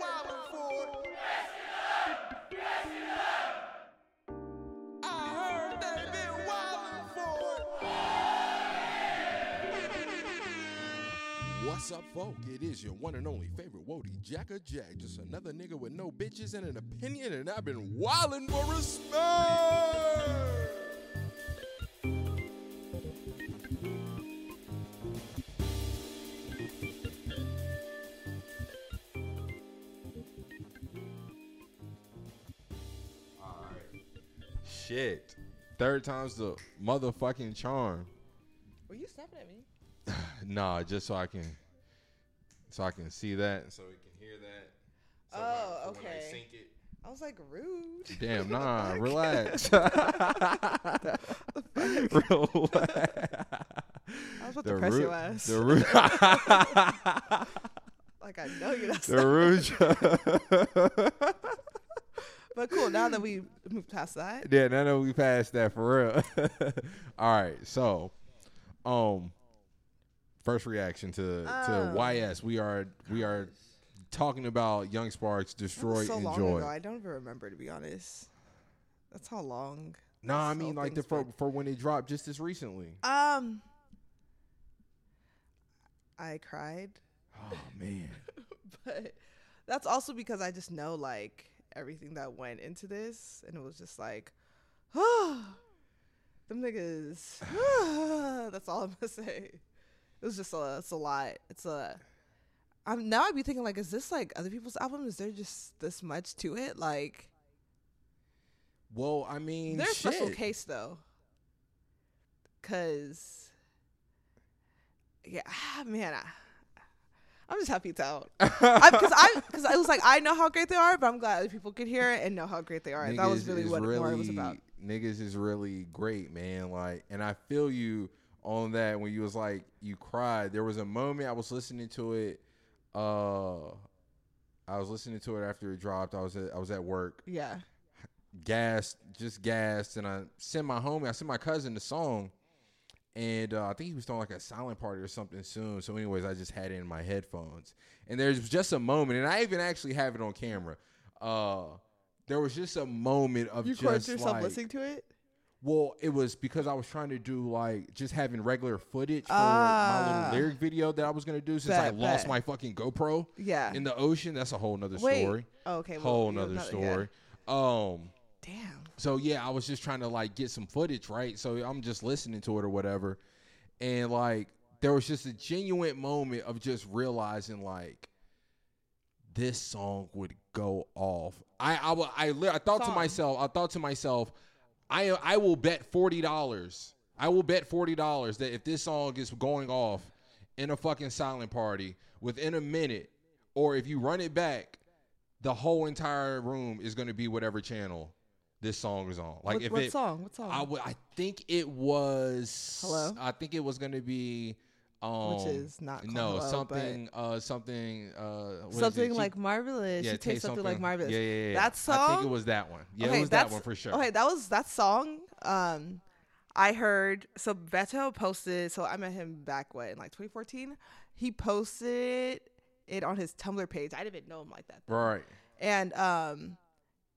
wildin' for it. I heard they been wildin' for it. What's up, folk? It is your one and only favorite Wody Jacka Jack. Just another nigga with no bitches and an opinion, and I've been wildin' for respect. Shit. Third time's the motherfucking charm. Were you snapping at me? Nah, just so I can, so I can see that, and so we can hear that. So Oh, when- When I okay. sync it. I was like rude. Damn, nah, relax. relax. I was about to press your ass. The root. like I know you're the root. But cool. Now that we moved past that, yeah, now that we passed that for real. All right, so, um, first reaction to to Oh. YS. We are we are talking about Young Sparks, that was destroy, so long enjoy. ago. I don't even remember to be honest. That's how long. No, I mean like the for, for when it dropped just as recently. Um, I cried, Oh man. but that's also because I just know like everything that went into this, and it was just like, oh, them niggas. that's all I'm gonna say. It was just a, it's a lot. It's a. I'm now I'd be thinking like, is this like other people's album? Is there just this much to it? Like, Well, I mean, there's a special case though, cause yeah, ah, man, I, I'm just happy it's out. Because I, because I was like, I know how great they are, but I'm glad other people could hear it and know how great they are. that was really what more it was about. Niggas is really great, man. Like, and I feel you on that when you was like you cried. There was a moment I was listening to it. Uh, I was listening to it after it dropped. I was at, I was at work, Yeah, gassed, just gassed, and I sent my homie, I sent my cousin the song, and uh, I think he was throwing like a silent party or something soon. So, anyways, I just had it in my headphones, and there's just a moment, and I even actually have it on camera. Uh, there was just a moment of you just yourself like, listening to it. well, it was because I was trying to do like just having regular footage for my Ah. little lyric video that I was gonna do since I lost bet. my fucking GoPro Yeah. in the ocean. That's a whole nother Wait. story. Oh, okay. Whole you- nother another- story. yeah. Um. Damn. So yeah, I was just trying to like get some footage, right? So I'm just listening to it or whatever, and like there was just a genuine moment of just realizing like this song would go off. I I I, li- I thought to myself, I thought to myself, I I will bet forty dollars. I will bet forty dollars that if this song is going off in a fucking silent party within a minute, or if you run it back, the whole entire room is going to be whatever channel this song is on. Like what, if what it, song? What song? I would, I think it was. Hello? I think it was going to be. Um, Which is not no Hello, something uh something uh what is it? something She- like marvelous. yeah you taste something, like marvelous. yeah yeah yeah That song. I think it was that one yeah okay, it was that one for sure Okay, that was that song. Um, I heard so Beto posted. So I met him back when like 2014. He posted it on his Tumblr page. I didn't even know him like that. though. right And um,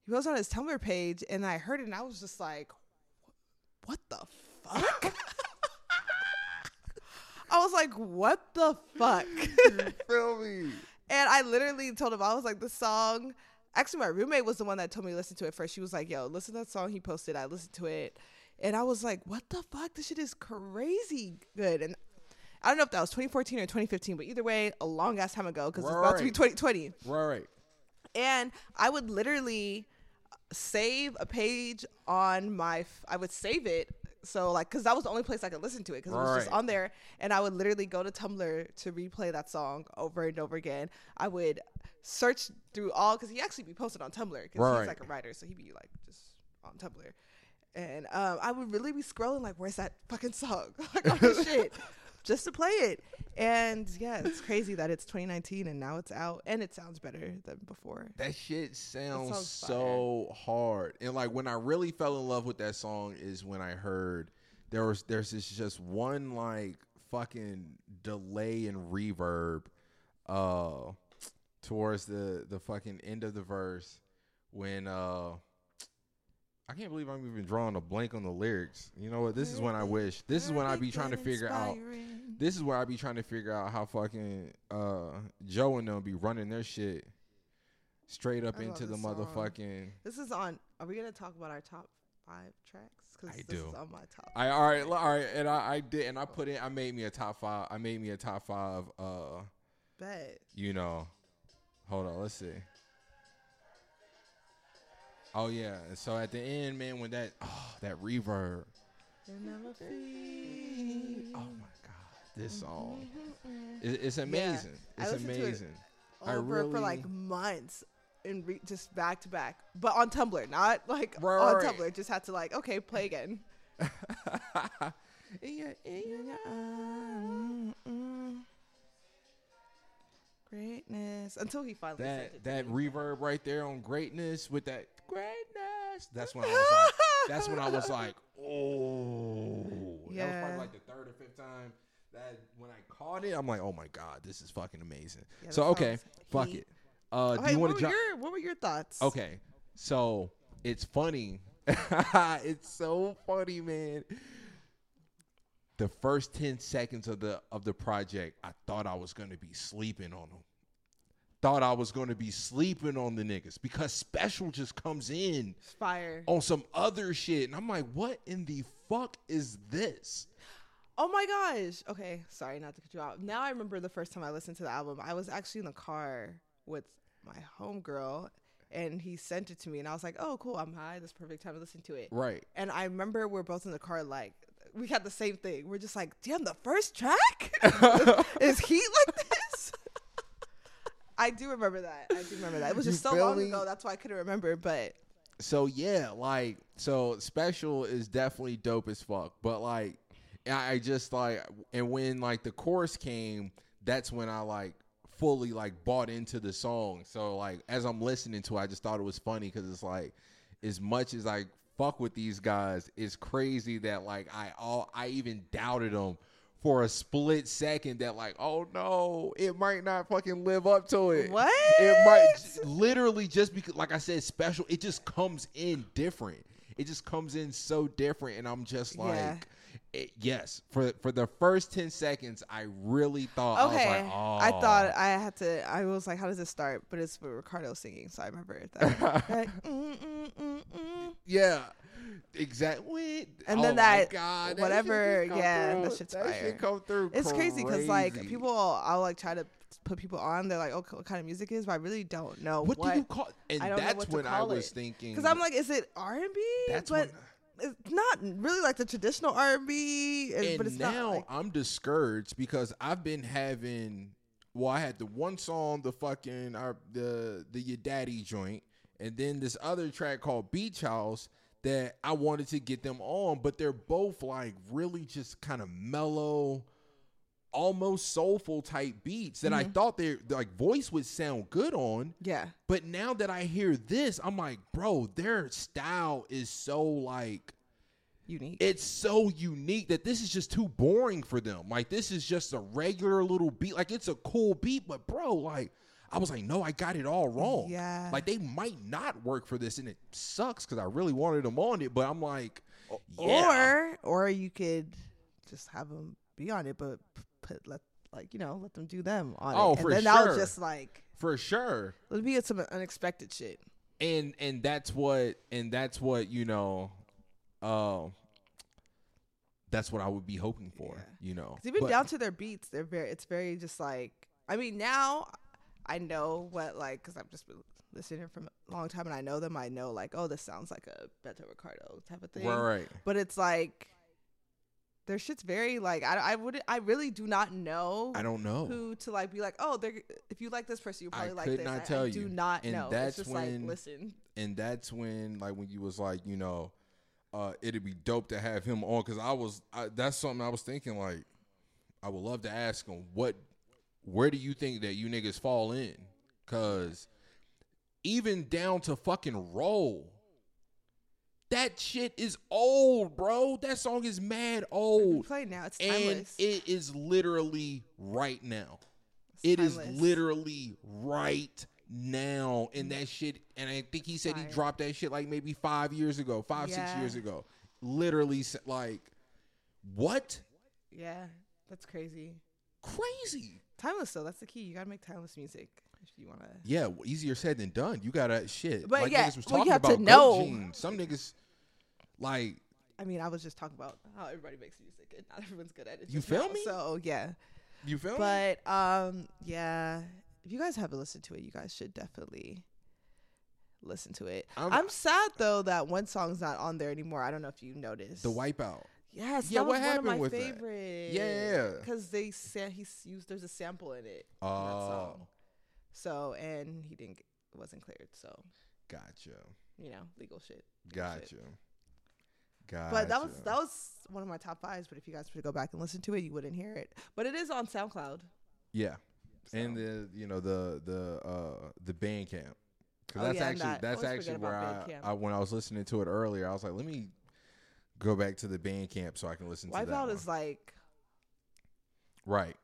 he was on his Tumblr page, and I heard it, and I was just like, "What the fuck?" I was like, "What the fuck?" feel me And I literally told him, I was like, the song. Actually, my roommate was the one that told me to listen to it first. She was like, yo, listen to that song he posted. I listened to it. And I was like, what the fuck? This shit is crazy good. And I don't know if that was 2014 or 2015, but either way, a long ass time ago because it's about to be 2020. right right And I would literally save a page on my, f- I would save it. So like, cause that was the only place I could listen to it because it was just on there. And I would literally go to Tumblr to replay that song over and over again. I would search through all, cause he actually be posted on Tumblr because Right. he's like a writer. So he'd be like just on Tumblr. And um, I would really be scrolling like, where's that fucking song? like this shit. Just to play it. And yeah, it's crazy that it's 2019 and now it's out and it sounds better than before. That shit sounds sounds so hard. And like when I really fell in love with that song is when I heard there was there's this just one like fucking delay and reverb. Uh towards the the fucking end of the verse when uh I can't believe I'm even drawing a blank on the lyrics. You know what? This is when I wish. This is when I'd be trying to figure out. This is where I'd be trying to figure out how fucking uh Joe and them be running their shit straight up I into the this song. motherfucking. This is on. Are we gonna talk about our top five tracks? Because I this do. is on my top. I all right, all right, and I, I did, and I put in. I made me a top five. I made me a top five. Uh, Bet. you know, hold on, let's see. Oh yeah, and so at the end, man, when that oh that reverb. You'll never feel. Oh my god, this mm-hmm, song, mm-hmm. it, it's amazing. I It's listened to it amazing. I over for like months and re- just back to back, but on Tumblr, not like Right, on right, right. Tumblr. Just had to like, okay, play again. In your- in your-. Greatness until he finally sent that it that reverb right there on greatness with that greatness. That's when I was like, that's when I was like, oh, that was probably like the third or fifth time that when I caught it, I'm like, oh my god, this is fucking amazing. Yeah, so okay, fuck heat. it. Uh, Oh, do you want to jump? your what were your thoughts? Okay, so it's funny. it's so funny, man. The first ten seconds of the of the project, I thought I was gonna be sleeping on them. Thought I was gonna be sleeping on the niggas because special just comes in fire. on some other shit, and I'm like, what in the fuck is this? Oh my gosh. Okay, sorry not to cut you out. Now I remember the first time I listened to the album. I was actually in the car with my homegirl and he sent it to me and I was like, "Oh, cool. I'm high. This perfect time to listen to it." Right. And I remember we're both in the car like we had the same thing. We're just like, "Damn, the first track is heat like this?" I do remember that. I do remember that. It was just so long me? ago. That's why I couldn't remember, but so yeah, like so special is definitely dope as fuck. But like I I just like and when like the chorus came, that's when I like fully like bought into the song. So like as I'm listening to it, I just thought it was funny because it's like as much as I fuck with these guys, it's crazy that like I all I even doubted them for a split second that like oh no it might not fucking live up to it What? it might literally just because like i said special it just comes in different it just comes in so different and i'm just like Yeah. it- yes for for the first 10 seconds i really thought okay. i was like oh I thought I had to. I was like, "How does this start?" But it's Ricardo singing, so I remember. That, that, mm, mm, mm, mm. yeah exactly And Oh then that God, whatever- come yeah, through. that shit's that fire. shit come through It's crazy because like people, I'll like try to put people on. They're like, "Oh, what kind of music is?" But I really don't know what, what. do you call and I don't know that's what when i was it. thinking Because I'm like, is it R and B? that's But when it's not really like the traditional R and B. and But it's now not. Like, I'm discouraged because I've been having. Well, I had the one song, the fucking our the the your daddy joint, and then this other track called Beach House that I wanted to get them on, but they're both like really just kind of mellow, almost soulful type beats that I mm-hmm. thought their like voice would sound good on. yeah, But now that I hear this, I'm like, bro, their style is so like unique. it's so unique that this is just too boring for them. Like this is just a regular little beat. Like it's a cool beat, but bro, like I was like, no, I got it all wrong. Yeah. Like they might not work for this, and it sucks because I really wanted them on it. But I'm like, yeah. Or or you could just have them be on it, but put let like you know let them do them on Oh, it, and for then that sure. was just like for sure. let's be some unexpected shit. And and that's what and that's what you know. Um. that's what I would be hoping for. Yeah. You know, even But- down to their beats, they're very. It's very just like. I mean, now I know what like because I've just been listening from a long time and I know them. I know like, oh, this sounds like a Beto Ricardo type of thing. right, right. But it's like their shit's very like I I would I really do not know. I don't know. who to like be like, oh, they're if you like this person, you I probably like could this. not I, tell I you. do not And know. that's it's just when- like listen. and that's when like when you was like you know uh it'd be dope to have him on because i was I, that's something i was thinking like i would love to ask him what where do you think that you niggas fall in because even down to fucking roll that shit is old bro that song is mad old play now. It's and timeless. it is literally right now It is timeless. literally right now, and that shit. And I think he said he dropped that shit like maybe five years ago, five six years ago. Literally, like what? Yeah, that's crazy. Crazy. Timeless though. That's the key. You gotta make timeless music if you wanna. Yeah, w- easier said than done. You gotta shit. But like yeah, niggas was well, talking you have about to know. jeans. Some niggas like I mean, I was just talking about how everybody makes music and not everyone's good at it. You feel now, me? So yeah, you feel me? but um, yeah. If you guys haven't listened to it, you guys should definitely listen to it. I'm- I'm, sad though that one song's not on there anymore. I don't know if you noticed The wipeout. Yes, Yeah, that what was one of happened that? favorites. Yeah. because they said he's used. There's a sample in it. in that Oh, song. So and he didn't. It wasn't cleared. So gotcha, you know, legal shit. legal shit. gotcha, gotcha. But that was that was one of my top fives. But if you guys were to go back and listen to it, you wouldn't hear it. But it is on SoundCloud. yeah. So. And the you know the the uh the Bandcamp. Cause Oh, that's yeah, actually that. that's actually where I, I when I was listening to it earlier, I was like, let me go back to the Bandcamp so I can listen to that. Wipeout is like right.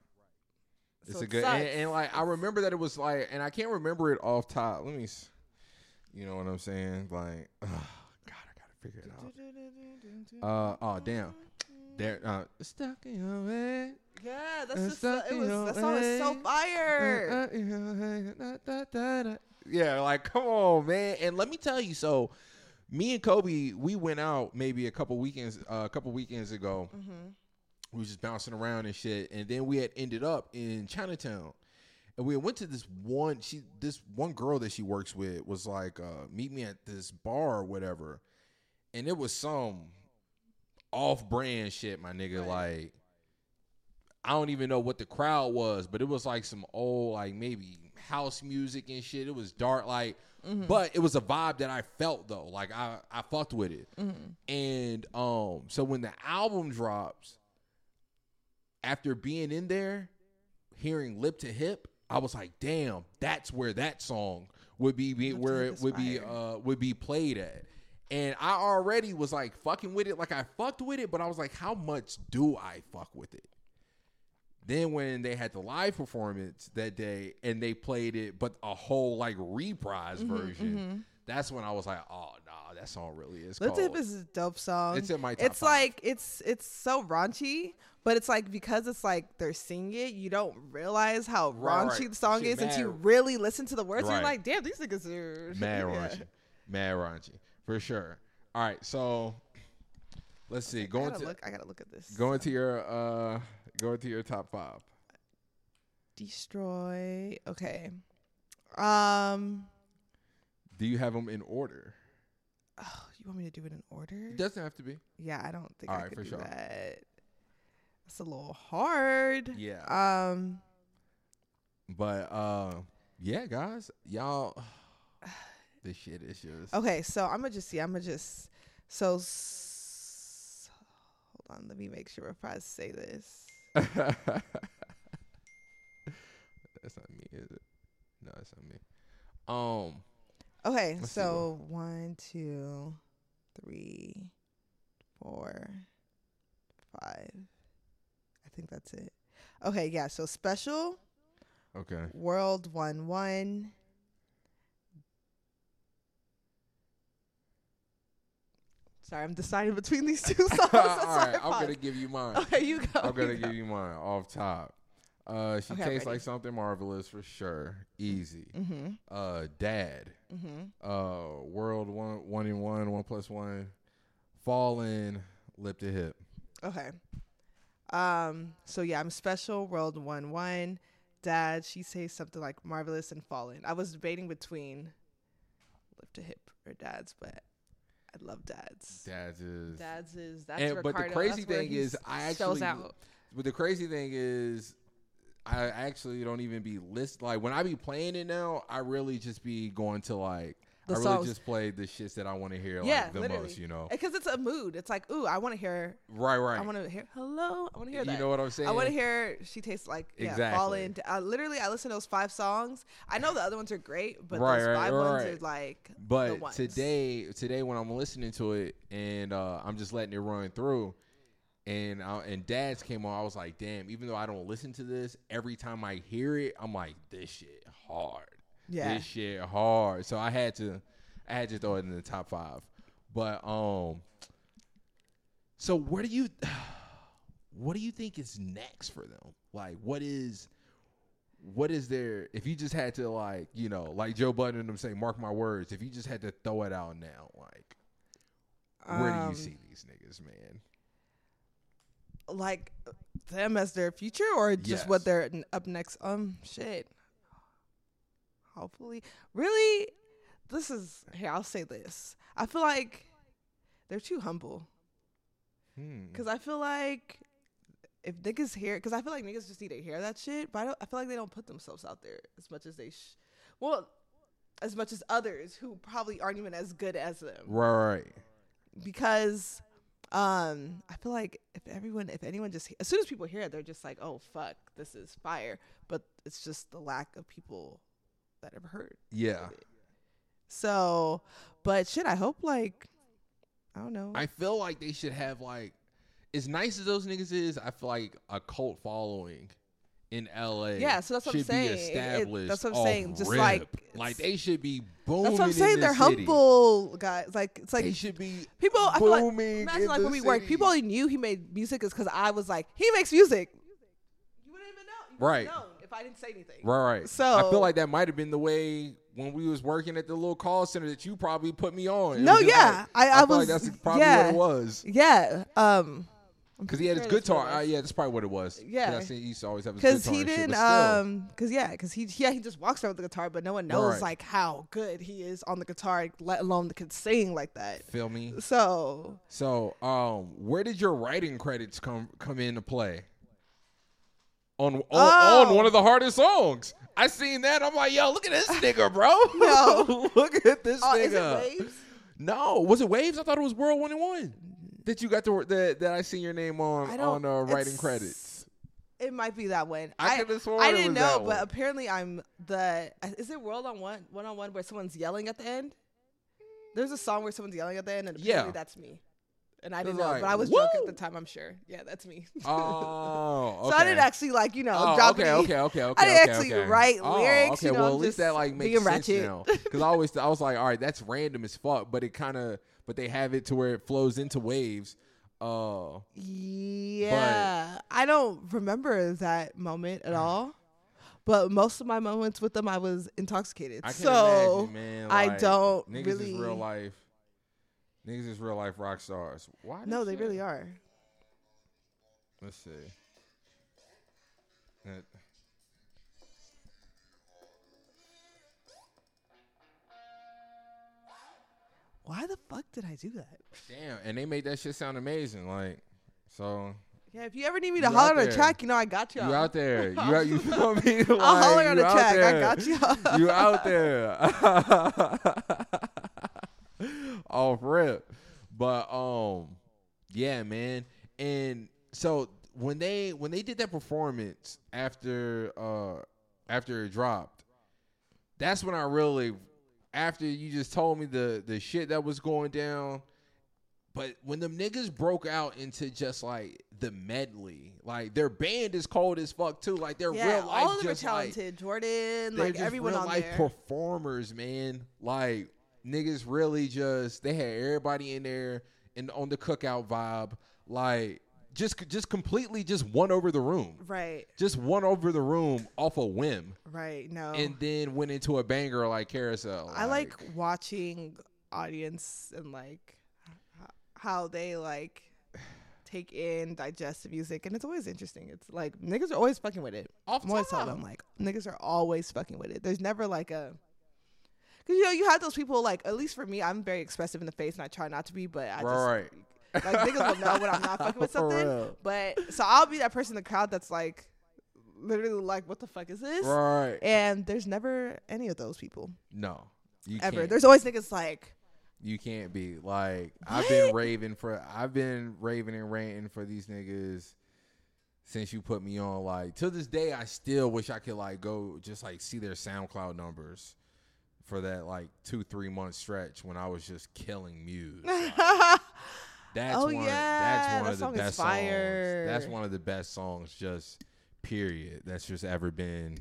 It's a it good and, and like I remember that it was like and I can't remember it off top. Let me, s- you know what I'm saying? Like, ugh, God, I gotta figure it out. Uh oh, damn. There, uh, stuck in your head. Yeah, that's just so, it was. That song is so fire. Yeah, like come on, man. And let me tell you, so me and Kobe, we went out maybe a couple weekends, uh, a couple weekends ago. Mhm. We was just bouncing around and shit, and then we had ended up in Chinatown, and we went to this one. She, this one girl that she works with was like, uh, meet me at this bar or whatever, and it was some off-brand shit, my nigga. Right. Like, I don't even know what the crowd was, but it was like some old, like maybe house music and shit. It was dark, like, Mm-hmm. but it was a vibe that I felt though. Like I, I fucked with it. Mm-hmm. And um, so when the album drops, after being in there, hearing lip to hip, I was like, damn, that's where that song would be, be where it would be uh would be played at. And I already was like fucking with it, like I fucked with it, but I was like, how much do I fuck with it? Then when they had the live performance that day and they played it, but a whole like reprise Mm-hmm, version, that's when I was like, oh nah, that song really is. To Hip is a dope song. It's in my top It's five. like it's it's so raunchy, but it's like because it's like they're singing it, you don't realize how Right, raunchy right. the song Shit, is until you really listen to the words. And you're like, damn, these niggas are Mad Yeah. raunchy. Mad raunchy. For sure. All right, so let's see. I Going gotta to look. I gotta look at this. going to your uh going into your top five. destroy. Okay. Um. Do you have them in order? Oh, you want me to do it in order? It doesn't have to be. Yeah, I don't think All I right, could for do sure. that. That's a little hard. Yeah. Um. But uh yeah, guys, y'all this shit is just Okay, so I'm gonna just see. I'm gonna just so. S- hold on, let me make sure if I say this. That's not me, is it? No, that's not me. Um Okay, Let's see so one, two, three, four, five. I think that's it. Okay, yeah. So special okay. world one one. Sorry, I'm deciding between these two songs. All right, I'm gonna give you mine. Okay, you go. I'm gonna go. give you mine off top. Uh, she Okay, tastes like something marvelous for sure. Easy. Mhm. Uh, dad. Mhm. Uh, world one, one in one, one plus one. Fallen, lip to hip. Okay. Um. So yeah, I'm special. World one one. Dad. She says something like marvelous and fallen. I was debating between lip to hip or dad's, but I love dad's. Dad's is. Dad's is that's and, but the crazy That's thing is, I actually. out. But the crazy thing is, I actually don't even be list like when I be playing it now. I really just be going to like. The I really songs. just play the shits that I want to hear Yeah, like the literally. most. You know. because it's a mood. It's like, ooh, I want to hear. Right. Right. I want to hear. Hello. I want to hear you know what I'm saying? I want to hear. She tastes like yeah, Exactly. fallen. Uh, literally, I listen to those five songs. I know the other ones are great, but Right, those right, five ones right. are like the But ones. today, today when I'm listening to it and uh, I'm just letting it run through, and uh, and Dad's came on. I was like, damn. Even though I don't listen to this, every time I hear it, I'm like, this shit hard. Yeah. This shit hard. So I had to, I had to throw it in the top five. But um, so where do you, what do you think is next for them? Like, what is, what is there? If you just had to like, you know, like Joe Budden and them say, mark my words. If you just had to throw it out now, like, where do Um, you see these niggas, man? like them as their future or just Yes. what they're up next um shit hopefully. Really this is here i'll say this. I feel like they're too humble. Hmm. because i feel like if niggas hear because i feel like niggas just need to hear that shit but i don't i feel like they don't put themselves out there as much as they sh- well as much as others who probably aren't even as good as them. Right, right. because um I feel like if everyone if anyone just as soon as people hear it they're just like oh fuck this is fire. But it's just the lack of people that ever heard Yeah. so but shit I hope like I don't know I feel like they should have like as nice as those niggas is, I feel like a cult following in LA. Yeah, so that's what I'm saying. It- that's what I'm saying. Just rip. like, like they should be booming. that's what I'm saying they're city. humble guys like it's like they should be people I feel like imagine in like when we work people only knew he made music is because I was like he makes music you wouldn't even know you Right. know I didn't say anything Right, right. I feel like that might have been the way when we was working at the little call center that you probably put me on. It No, yeah. like- I- I feel was- like that's probably yeah. what it was. yeah um Because he had his Sure guitar. Uh, yeah, that's probably what it was. Yeah. I he used to always have his because he didn't um because yeah because he yeah he just walks around with the guitar but no one knows Right. like how good he is on the guitar let alone the can sing like that Feel me? so So, um, where did your writing credits come come into play? On on, Oh. on one of the hardest songs. I seen that. I'm like, yo, look at this nigga, bro. No. look at this oh nigga. is it waves No, was it Waves? I thought it was World One and One. That you got the that that I seen your name on on uh, writing it's- credits. it might be that one I I I didn't know but one. apparently I'm the is it world on one one on one where someone's yelling at the end there's a song where someone's yelling at the end and apparently Yeah. that's me and I didn't know like, but I was drunk at the time I'm sure yeah that's me Oh, okay. so I didn't actually like you know Oh, drop okay, any- okay, okay, okay. I didn't okay, actually okay. write Oh, lyrics, Okay, you know, well, at least that like makes sense ratchet. now. Because I always, I was like, all right, that's random as fuck, but it kind of, but they have it to where it flows into waves. Uh, Yeah, I don't remember that moment at all. But most of my moments with them, I was intoxicated. I so imagine, man. I don't niggas really. is real life. Niggas is real life rock stars. Why? no, they shit- really are. Let's see. That- Why the fuck did I do that? Damn, and they made that shit sound amazing. Like, so Yeah, if you ever need me to holler on a track, you know I got you. you out there? You out? You feel me? I'll holler on a track. I got you. you out there off rip but um yeah man and so when they when they did that performance after uh after it dropped that's when i really after you just told me the the shit that was going down but when them niggas broke out into just like the medley, like their band is cold as fuck too. Like they're yeah, real life all of them are just like. Jordan, like everyone real on life there. performers, man. Like niggas really just they had everybody in there and on the cookout vibe, like just just completely just won over the room, right, just won over the room off a whim, right. No, and then went into a banger like Carousel. I like watching audience and like how they like take in, digest the music, and it's always interesting. It's like niggas are always fucking with it. off I'm always telling them like niggas are always fucking with it. There's never like a because you know you have those people like at least for me I'm very expressive in the face and I try not to be, but I just like niggas will know when I'm not fucking with something. But so I'll be that person in the crowd that's like literally like what the fuck is this? Right. And there's never any of those people No. You ever. Can't. There's always niggas like You can't be like I've been raving for I've been raving and ranting for these niggas since you put me on. Like to this day, I still wish I could like go just like see their SoundCloud numbers for that like two three month stretch when I was just killing Muse. Like, That's Oh, one. yeah, that's one that of the best songs. That's one of the best songs, just period. That's just ever been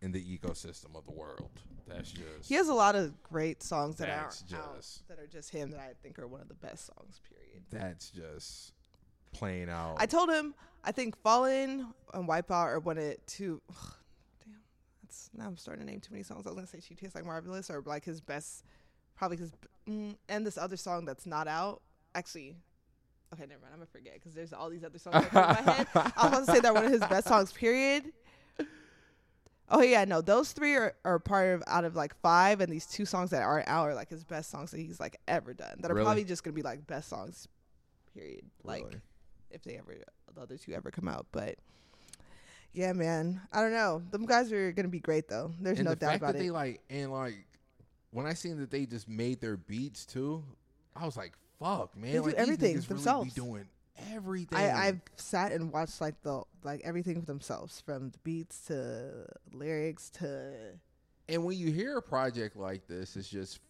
in the ecosystem of the world. That's just. He has a lot of great songs that are That's out just- that are just him that I think are one of the best songs. Period. That's just playing out. I told him I think Fallen and Wipeout are one of two. damn, now I'm starting to name too many songs. I was gonna say She Tastes Like Marvelous or like his best, probably his mm, and this other song that's not out. Actually, okay, never mind. I'm gonna forget because there's all these other songs in my head. I was about to say that one of his best songs. Period. Oh yeah, no, those three are, are part of out of like five, and these two songs that aren't out are like his best songs that he's like ever done. That are Really? probably just gonna be like best songs. Period. Like Really? if they ever the other two ever come out. But yeah, man, I don't know. Them guys are gonna be great though. There's and no the doubt fact about that it. they like and like when I seen that they just made their beats too, I was like, "Fuck, man!" They do everything themselves. Really be doing everything. I, I've sat and watched like the like everything for themselves, from the beats to lyrics to And when you hear a project like this, it's just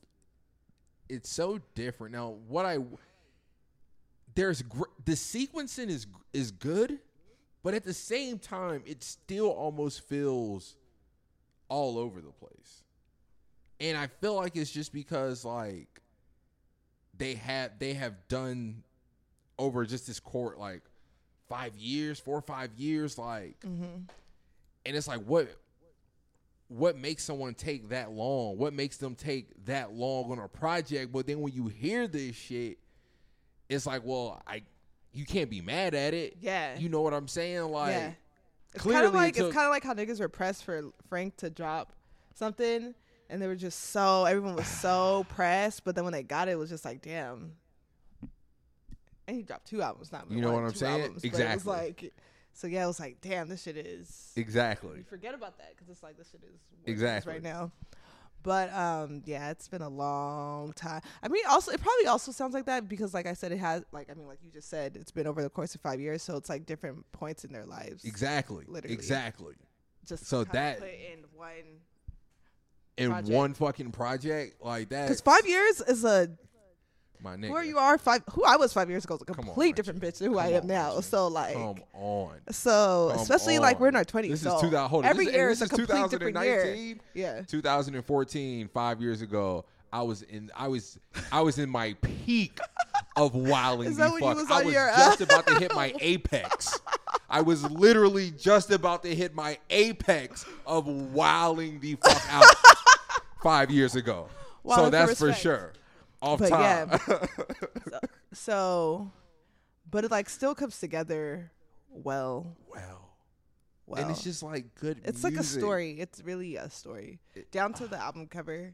it's so different. Now, what I there's gr- the sequencing is is good, but at the same time, it still almost feels all over the place. And I feel like it's just because like they have they have done over just this court like five years, four or five years, like mm-hmm. and it's like what what makes someone take that long what makes them take that long on a project but then when you hear this shit it's like well i you can't be mad at it yeah, you know what i'm saying like yeah. It's clearly kind of like took- it's kind of like how niggas were pressed for Frank to drop something, and they were just so everyone was so pressed, but then when they got it, it was just like damn. And he dropped two albums, not You know one, what I'm saying? albums, Exactly. was like, so yeah, it was like damn, this shit is exactly you forget about that because it's like this shit is what it is Exactly. right now. But um, yeah, it's been a long time. I mean, also it probably also sounds like that because, like I said, it has like I mean, like you just said, it's been over the course of five years, so it's like different points in their lives. exactly Literally. exactly Just So that- put in one in Project. one fucking project like that because five years is a my nigga who are you are five who I was five years ago is a Come on, complete different bitch than who I am on, now. Reggie. So like. come on So Come especially like we're in our twenties. this so is 2000 hold on, every this, year is a complete different year. 2019 Yeah. 2014, five years ago, I was in I was I was in my peak of wilding Is the that when you fuck. was I on was your, uh, just about to hit my apex. I was literally just about to hit my apex of wilding the fuck out five years ago. Wilding so that's for respect. sure. Off But yeah, So, but it like still comes together well. well. Well, And it's just like good it's like a story. It's really a story down to the album cover.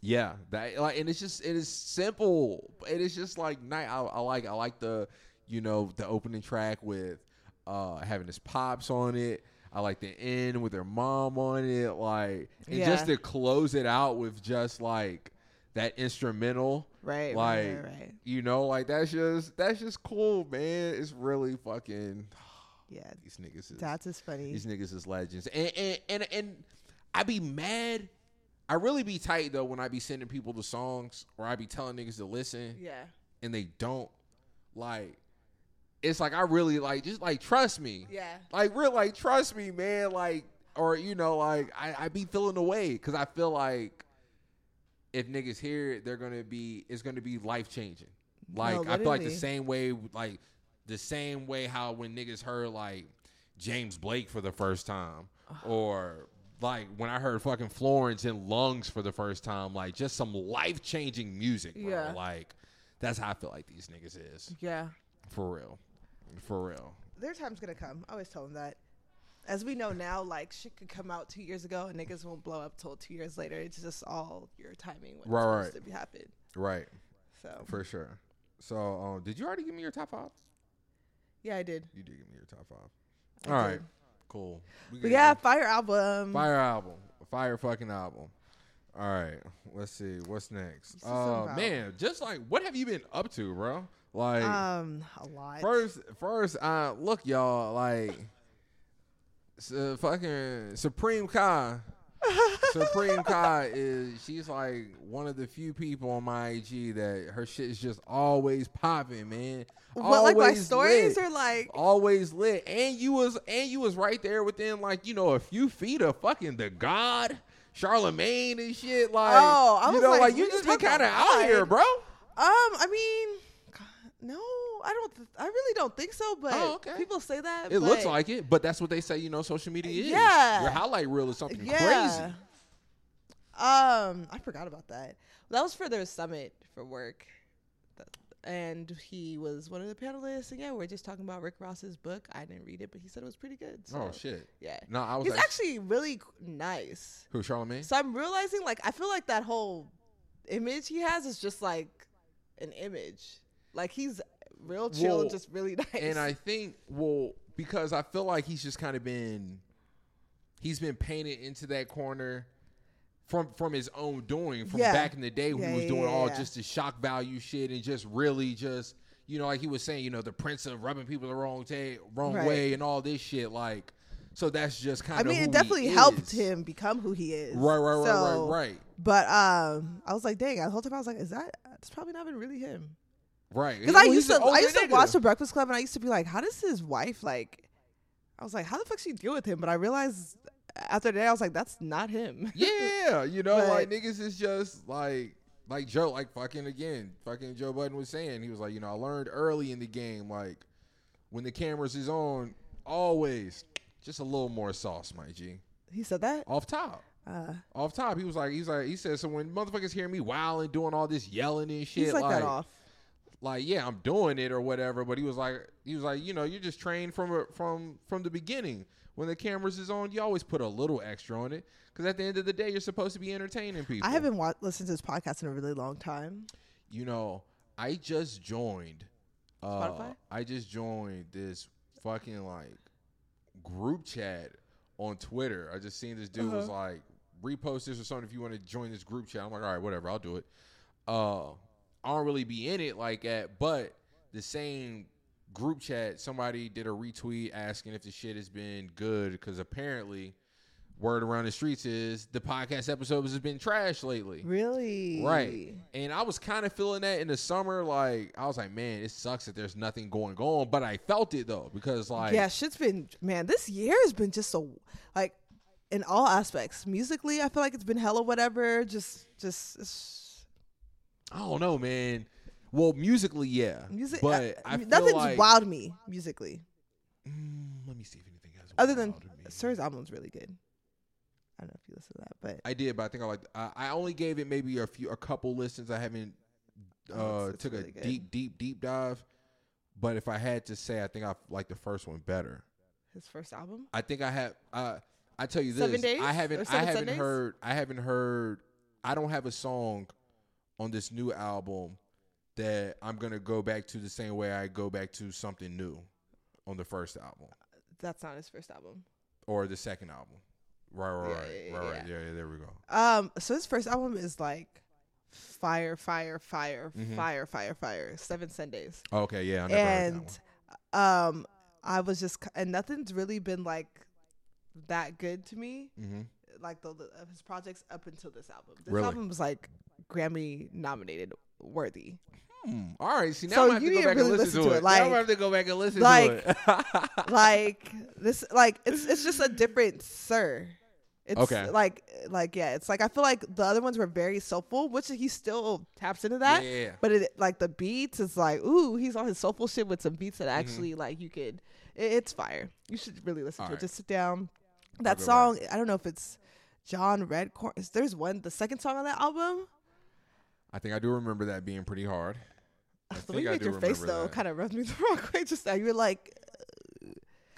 Yeah, that like, and it's just it is simple. It is just like night. I, I like I like the you know the opening track with uh having his pops on it. I like the end with their mom on it. Like and just to close it out with just like that instrumental. Right, Like right, right, right. you know, like that's just that's just cool, man. It's really fucking Yeah, these niggas is that's is funny. these niggas is legends. And and and, and I be mad. I really be tight though when I be sending people the songs or I be telling niggas to listen Yeah, and they don't. Like it's like I really like just like trust me. yeah, Like real like trust me, man. Like or you know like I I be feeling away because I feel like if niggas hear it, they're gonna be it's gonna be life changing. Like I feel like the same way like the same way how when niggas heard like James Blake for the first time or like when I heard fucking Florence in Lungs for the first time, like just some life changing music, bro. Yeah. Like that's how I feel like these niggas is. yeah. For real. For real. Their time's gonna come. I always tell them that. As we know now, like shit could come out two years ago and niggas won't blow up till two years later. It's just all your timing when Right, it's supposed right. to be happen. Right. So For sure. So um, did you already give me your top five? yeah, I did. You did give me your top five. I All right. did. Cool. We But good yeah, fire album. Fire album. Fire fucking album. All right. Let's see. What's next? Uh man, just like what have you been up to, bro? Like Um, a lot. first first uh look y'all like s- uh, fucking Supreme Kai Supreme Kai is she's like one of the few people on my IG that her shit is just always popping, man. What like my stories lit. or like always lit. And you was and you was right there within like, you know, a few feet of fucking the God, Charlemagne and shit. Like Oh, I you was know, like, like, you you just been kinda out here, bro. Um, I mean, no, I don't. Th- I really don't think so. But Oh, okay. people say that. It looks like it, but that's what they say, you know, social media is. Yeah. Your highlight reel is something yeah. crazy. Um, I forgot about that. That was for their summit for work, and he was one of the panelists. And yeah, we are just talking about Rick Ross's book. I didn't read it, but he said it was pretty good. So, Oh shit. Yeah, No, I was he's actually, actually really nice. who Charlemagne? So I'm realizing, like, I feel like that whole image he has is just like an image. Like he's real chill, Well, just really nice. And I think, well, because I feel like he's just kind of been, he's been painted into that corner from from his own doing from Yeah. back in the day when Yeah, he was doing yeah, all just the shock value shit and just really just you know like he was saying you know the prince of rubbing people the wrong ta- wrong Right. way and all this shit like so that's just kind of I mean, it definitely he helped him become who he is. right right right So- right right But um, I was like, dang. The whole time I was like, is that? It's probably not even really him. Right Because I used to, I used to watch the Breakfast Club, and I used to be like, how does his wife like? I was like, how the fuck she deal with him? But I realized after that, I was like, that's not him. Yeah, you know, But- like niggas is just like like Joe, like fucking again, fucking Joe Budden was saying. He was like, you know, I learned early in the game, like when the cameras is on, always just a little more sauce, my G. he said that. Off top. Uh, Off top. He was like, he's like, he said, so when motherfuckers hear me wilding, doing all this yelling and shit, he's like, that off. Like yeah i'm doing it or whatever but he was like he was like you know you're just trained from a- from from the beginning when the cameras is on you always put a little extra on it because at the end of the day you're supposed to be entertaining people I haven't wa- listened to this podcast in a really long time. you know i just joined uh Spotify? i just joined this fucking like group chat on twitter i just seen this dude was Uh-huh. like repost this or something if you want to join this group chat i'm like all right whatever i'll do it uh i don't really be in it like that but the same group chat somebody did a retweet asking if the shit has been good because apparently word around the streets is the podcast episodes has been trash lately Really? Right. And I was kind of feeling that in the summer. Like, I was like, man, it sucks that there's nothing going on. But I felt it though, because like, yeah, shit's been man. This year has been just so like in all aspects. Musically, I feel like it's been hella whatever. Just, just it's, I don't know, man. Well, musically, yeah. music. but I, I, nothing's like, wowed me musically, Mm, let me see if anything has. other than me. Sir's album's really good. I don't know if you listen to that, but I did, but I think I like. I, I only gave it maybe a few, a couple listens. I haven't Oh, uh it's- it's took really a good. deep, deep, deep dive. But if I had to say, I think I like the first one better. his first album. I think I have. Uh, I tell you this. Seven Days I haven't. I haven't Sundays? heard. I haven't heard. I don't have a song on this new album that I'm gonna go back to the same way I go back to something new on the first album That's not his first album. or the second album. Right, right, Yeah, right, yeah, right, yeah. right. Yeah, yeah, there we go. Um, so his first album is like fire, fire, fire, Mhm. fire, fire, fire. Seven Sundays. Okay, yeah, I never heard and that um i was just and nothing's really been like that good to me. Mm-hmm. like the, the of his projects up until this album this Really? album was like grammy nominated worthy Hmm. All right, see now So I'm have you to go back really and listen, listen to to it. it, now I'm like- have to go back and listen like- to it. like this like it's it's just a different sir it's Okay. like like yeah it's like i feel like the other ones were very soulful which he still taps into that yeah, but it like the beats is like ooh he's on his soulful shit with some beats that Mm-hmm. actually like you could it, it's fire you should really listen All to right. it just sit down that song i don't know if it's john redcorn is there's one the second song on that album I think I do remember that being pretty hard. I the way you I made your face though that. kind of rubbed me the wrong way just now you're like uh,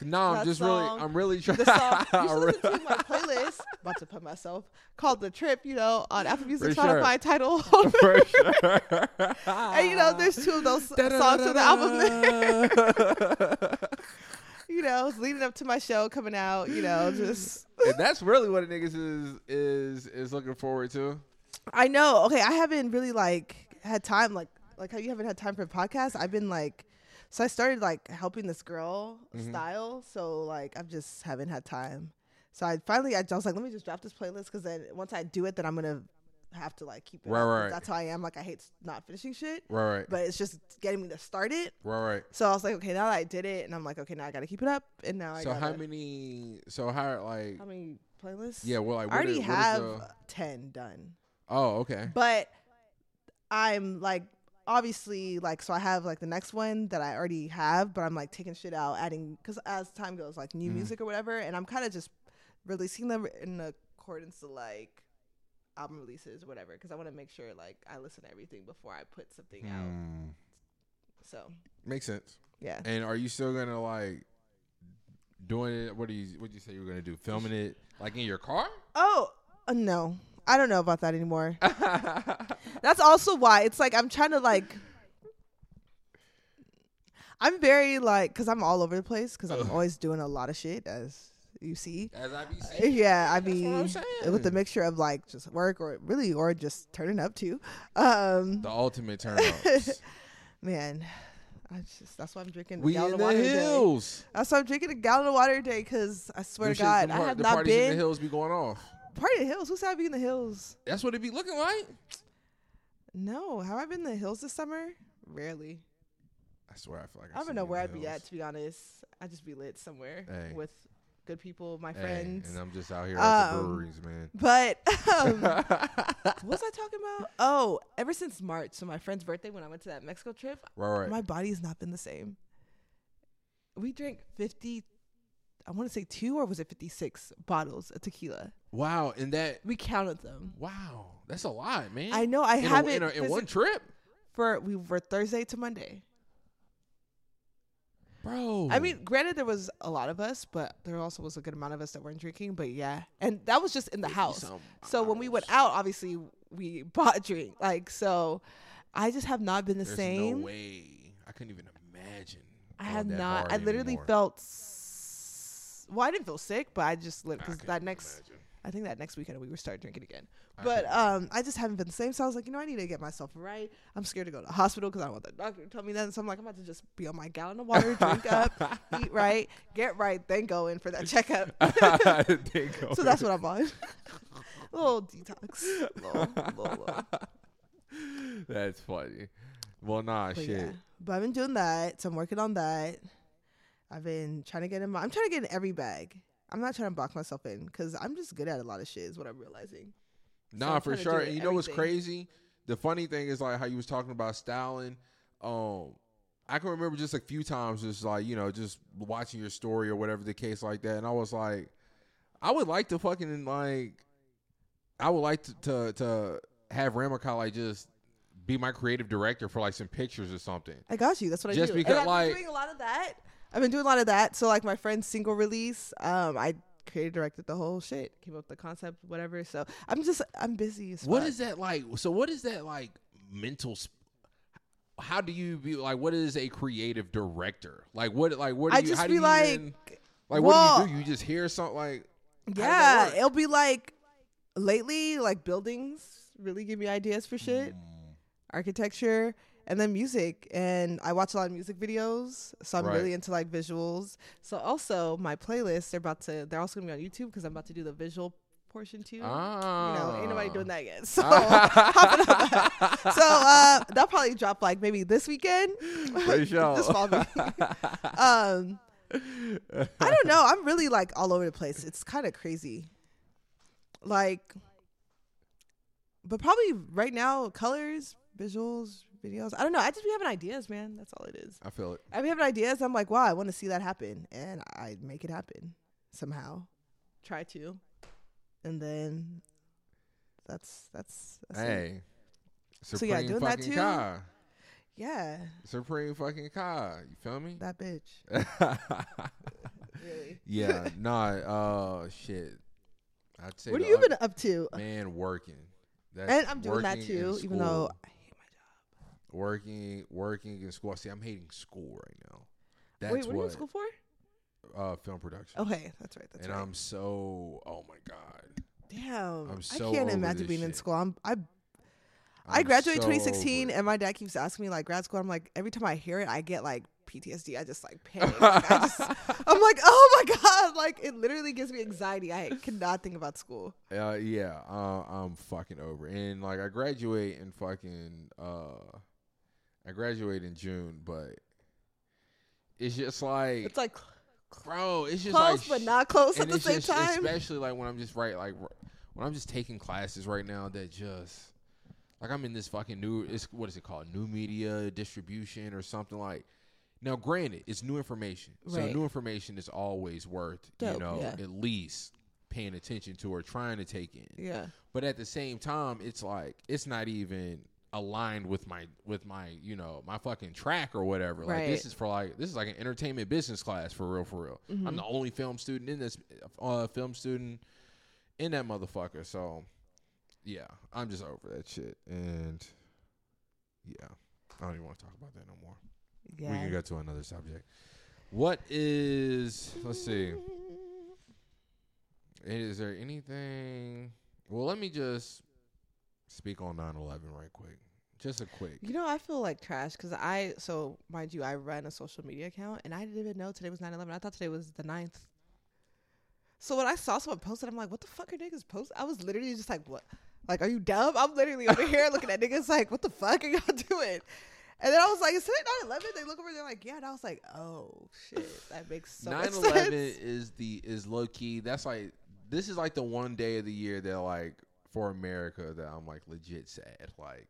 No, I'm just song- really, I'm really trying. the song you should listen to my playlist about to put myself called the trip you know on apple music For sure. spotify title For sure. and you know there's two of those songs from the album you know leading up to my show coming out you know just and that's really what a niggas is is is looking forward to. I know. Okay, I haven't really like had time like like how you haven't had time for a podcast. I've been like so I started like helping this girl Mhm. style, so like I've just haven't had time. So I finally I was like, let me just drop this playlist because then once I do it, then I'm gonna have to like keep it. Right, up, right. That's how I am. Like I hate not finishing shit, Right, right, but it's just getting me to start it. right, right. So I was like, okay, now that I did it, and I'm like, okay, now I gotta keep it up, and now I So gotta, how many? So how like? how many playlists? Yeah, well, like I already what is, what is have the- ten done, oh, okay. but I'm like obviously like so I have like the next one that I already have, but I'm like taking shit out, adding because as time goes, like new Mhm. music or whatever, and I'm kind of just releasing them in accordance to like album releases or whatever because I want to make sure like I listen to everything before I put something out. Hmm. So Makes sense. yeah, And are you still gonna like doing it? What do you what do you say you were gonna do? Filming it like in your car? oh uh, no, I don't know about that anymore. That's also why it's like I'm trying to like. I'm very like because I'm all over the place because I'm always doing a lot of shit as you see. As I be seeing. Yeah, I That's what I'm mean, with the mixture of like just work or really or just turning up too. Um, The ultimate turn ups. man, I just that's why I'm drinking a we gallon in of the water a day. hills. That's why I'm drinking a gallon of water a day because I swear to God, I have the not parties in the been hills be going off. Party in the hills. Who said I'd be in the hills? That's what it be looking like. No, have I been in the hills this summer? Rarely. I swear, I feel like I don't know where I'd be hills. at to be honest. I'd just be lit somewhere Hey. with good people, my Hey, friends. and I'm just out here at the Um, breweries, man. But um, what was I talking about? Oh, ever since March, so my friend's birthday when I went to that Mexico trip, right, right. my body's not been the same. We drank 50 I want to say 2 or was it 56 bottles of tequila. Wow, and that We counted them. wow, that's a lot, man. I know I in, haven't in, a, in one trip, for we were Thursday to Monday. bro. I mean, granted, there was a lot of us, but there also was a good amount of us that weren't drinking. But yeah, and that was just in the house. Some So when we went out, obviously we bought a drink. Like so, I just have not been the There's same. no way. I couldn't even imagine. I have not. I literally anymore. felt. S- well, I didn't feel sick, but I just I because that next. imagine. I think that next weekend we were start drinking again. I But um, I just haven't been the same. So I was like, you know, I need to get myself right. I'm scared to go to the hospital because I don't want the doctor to tell me that. So I'm like, I'm about to just be on my gallon of water, drink up, eat right, get right, then go in for that checkup. So that's what I'm on. a little detox. Little, little, little. That's funny. Well, nah, But shit. yeah. But I've been doing that. So I'm working on that. I've been trying to get in my, I'm trying to get in every bag. I'm not trying to box myself in because I'm just good at a lot of shit is what I'm realizing. Nah, I'm for do sure. And you know what's crazy? The funny thing is like how you was talking about styling. Um, I can remember just a few times, just like you know, just watching your story or whatever the case like that, and I was like, I would like to fucking like, I would like to to, to have Ramaka like just be my creative director for like some pictures or something. I got you. That's what Just I do. because, and I've like- doing a lot of that. I've been doing a lot of that. So like my friend's single release, um, I created directed the whole shit, came up with the concept, whatever. So I'm just I'm busy as What is that like? So what is that like mental? Sp- how do you be like? What is a creative director? Like what? Like what? Do I you, just how do be you like, even- like what do you do? You just hear something like yeah, it'll be like lately like buildings really give me ideas for shit, Mm, architecture, and then music. And I watch a lot of music videos, so I'm Right. really into like visuals. So also my playlist, they're about to they're also gonna be on YouTube because I'm about to do the visual portion too. Ah, You know, ain't nobody doing that yet. So that. So uh that'll probably drop like maybe this weekend. This fall um I don't know. I'm really like all over the place. It's kind of crazy. Like but probably right now colors, visuals, videos. I don't know. I just be having ideas, man. That's all it is. I feel it. I be having ideas. I'm like, wow, I want to see that happen, and I make it happen somehow. Try to, and then that's that's, that's it. Hey, So, supreme yeah, doing that fucking too. car, yeah, supreme fucking car. You feel me? that bitch. Really. yeah, nah. Uh, shit. I'd say What have you been up to? man working. That's And I'm doing that too, even though. I working working in school. See, I'm hating school right now. That's Wait, what are you what in school for? uh film production. Okay, that's right. That's right. and right. I'm so oh my god. Damn, I'm I can't imagine being in school. I'm I I graduated so 2016, over and my dad keeps asking me like grad school. I'm like every time I hear it, I get like PTSD. I just like panic. Like, I just, I'm like, oh my god, like it literally gives me anxiety. I cannot think about school. Uh, yeah, uh, I'm fucking over. And like, I graduate in fucking, uh, I graduate in June, but it's just like, It's like bro, it's just close like, but not close at the same just, time. Especially like when I'm just right, like when I'm just taking classes right now that just like I'm in this fucking new. It's what is it called? New media distribution or something like. Now, granted, it's new information, so new information is always worth you know yeah. at least paying attention to or trying to take in. Yeah. But at the same time, it's like it's not even aligned with my with my you know my fucking track or whatever. Like Right. this is for like this is like an entertainment business class for real for real. Mm-hmm. I'm the only film student in this uh, film student in that motherfucker. So yeah, I'm just over that shit and yeah, I don't even want to talk about that no more. We can go to another subject. What is let's see. Is there anything? Well, let me just speak on 9/11 right quick. Just a quick. You know, I feel like trash because I, so mind you, I run a social media account and I didn't even know today was 9 11. I thought today was the 9th. So when I saw someone post it, I'm like, what the fuck are niggas post? I was literally just like, what? Like, are you dumb? I'm literally over here looking at niggas like, what the fuck are y'all doing? And then I was like, is today 9 11? They look over there like, yeah. And I was like, oh, shit. That makes so much 9/11 sense. is the is low key. That's like this is like the one day of the year that like for America that I'm like legit sad. Like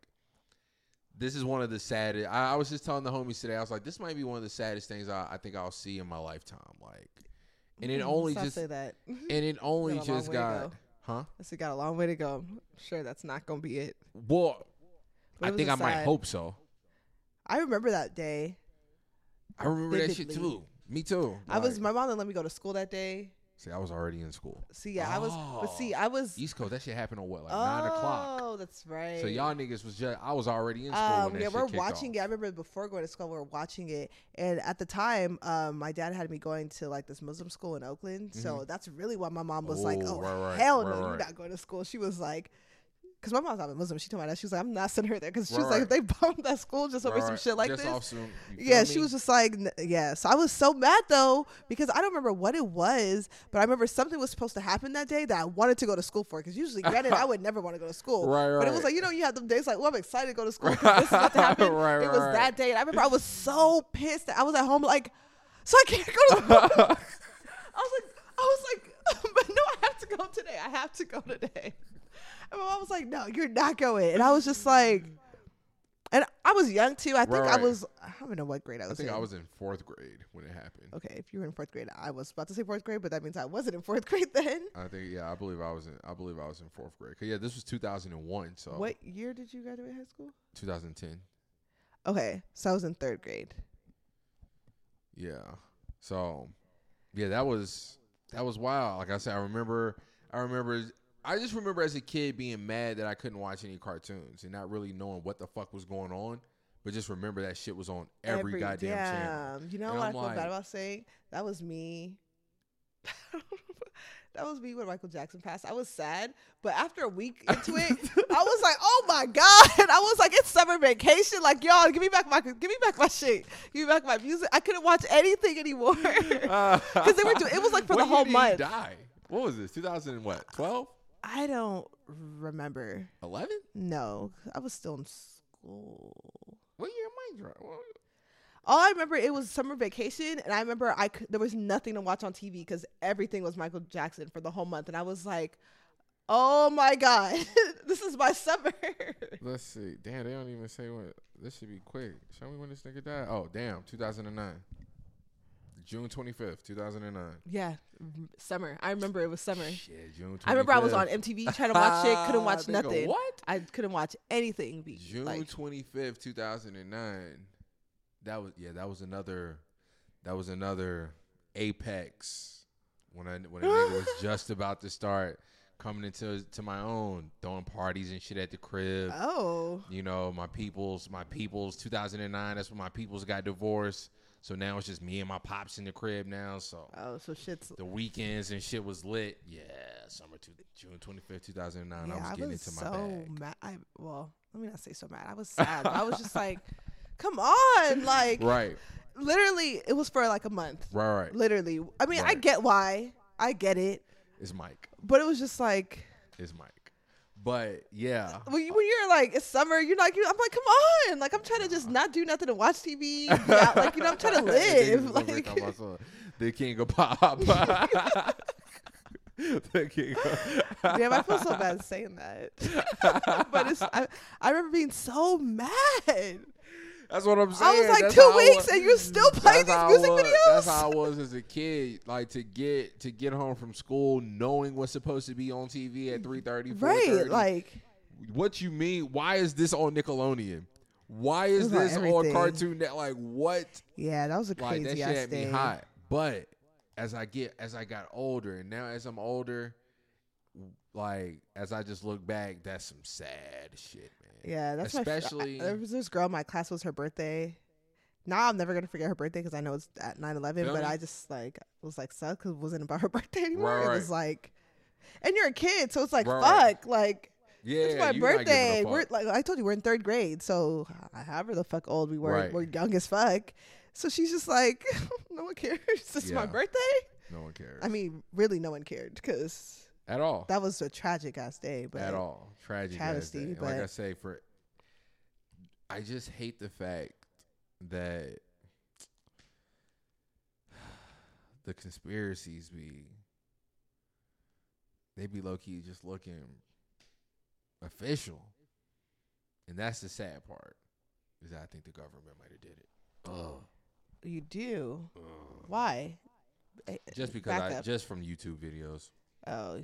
this is one of the saddest. I, I was just telling the homies today. I was like, this might be one of the saddest things I, I think I'll see in my lifetime. Like, and it Mm, only stop just say that. and it only Got a long just way to got go. huh. This got a long way to go. I'm sure that's not to be it. Well, But I it think I might hope so. I remember that day. I remember that shit too. Me too. I was my mom didn't let me go to school that day. See, I was already in school. See, yeah, I was. But see. I was. East Coast, that shit happened on what, like nine o'clock. Oh, that's right. So y'all niggas was just I was already in school Um, when that yeah, shit we're kicked watching it. I remember before going to school, we were watching it, and at the time, um, my dad had me going to like this Muslim school in Oakland. So that's really why my mom was like, Mm-hmm. Oh, "Oh, right, right, hell right, no, you're right. not going to school." She was like, "Cause my mom's not a Muslim." She told my dad, she was like, "I'm not sending her there," because she Right, was like, "If they bombed that school just over Right, some shit like Just this." Yeah, she me? was just like, n- yeah. So I was so mad though because I don't remember what it was, but I remember something was supposed to happen that day that I wanted to go to school for. Because usually, granted, I would never want to go to school, Right, but it was like you know, you have them days like, well, I'm excited to go to school because this is what happened. Right, it was right, that day, and I remember I was so pissed that I was at home like, so I can't go to school. I was like, I was like, but no, I have to go today. I have to go today. And my mom was like, no, you're not going. And I was just like, and I was young too. I think Right, I was, I don't know what grade I was. In. I think in. I was in fourth grade when it happened. Okay, if you were in fourth grade, I was about to say fourth grade, but that means I wasn't in fourth grade then. I think yeah, I believe I was in I believe I was in fourth grade. 'Cause, yeah, this was 2001, so What year did you graduate high school? 2010. Okay, so I was in third grade. Yeah. So, yeah, that was that was wild. Like I said, I remember I remember I just remember as a kid being mad that I couldn't watch any cartoons and not really knowing what the fuck was going on, but just remember that shit was on every, goddamn channel. You know And what I I'm feel like- bad about saying? That was me. that was me when Michael Jackson passed. I was sad, but after a week into it, I was like, "Oh my god!" I was like, "It's summer vacation. Like, y'all, give me back my, give me back my shit. Give me back my music. I couldn't watch anything anymore because they were doing. It was like for the whole month. die? What was this? 2000 and what? 12? I don't remember. 11? No, I was still in school. What year am I drunk? All I remember it was summer vacation, and I remember I there was nothing to watch on TV because everything was Michael Jackson for the whole month, and I was like, "Oh my god, this is my summer." Let's see. Damn, they don't even say what. This should be quick. Show me when this nigga died. Oh, damn. 2009. June 25th, 2009. yeah, summer. I remember it was summer. Shit, June 25th. I remember I was on MTV trying to watch it, couldn't watch nothing. What? I couldn't watch anything. Be June like, 25th, 2009. That was yeah, that was another that was another apex when I when a nigga was just about to start coming into to my own, throwing parties and shit at the crib. oh, You know, my peoples, my peoples 2009, that's when my peoples got divorced. So now it's just me and my pops in the crib now. So oh, so shit's. the weekends and shit was lit. Yeah, summer two, June 25th, 2009. Yeah, I was getting into my so bag. mad. I well, let me not say so mad. I was sad. I was just like, "Come on!" Like, Right. literally, it was for like a month. Right, right. Literally, I mean, I get why, I get it, It's Mike. but it was just like It's Mike. But yeah, when, you, when you're like it's summer, you're like, you, I'm like, come on, like I'm trying to just not do nothing and watch TV, out, like you know, I'm trying to live, Niggas over here like talking about some- the king of pop. the king. Of, Damn, I feel so bad saying that. but it's I, I remember being so mad. That's what I'm saying. I was like That's two weeks was- and you're still playing these music was- videos. That's how I was as a kid. Like to get to get home from school, knowing what's supposed to be on TV at 3:30, right, like what you mean? Why is this on Nickelodeon? Why is on this on. Cartoon Net? Like what? yeah, that was a Like crazy that shit ass had me hot. But as I get as I got older, and now as I'm older, like as I just look back, that's some sad shit, man. Yeah, that's my Especially- My, there was this girl in my class. Was her birthday. Now I'm never gonna forget her birthday because I know it's at 9/11. Feel But? I just like was like sad because it wasn't about her birthday anymore. Right, It was like, and you're a kid, so it's like Right, fuck, right. like Yeah, it's my you not giving a birthday. We're like I told you, we're in third grade, so however the fuck old we were, we're young as fuck. So she's just like, no one cares. It's my birthday. no one cares. I mean, really, no one cared because at all. that was a tragic ass day. But at all. Tragic. Travesty. And like I say, for I just hate the fact that the conspiracies be they be low key just looking official. And that's the sad part. Is that I think the government might have did it. Ugh. you do. Ugh. Why? Eh, Just because back I up. just from YouTube videos. Oh,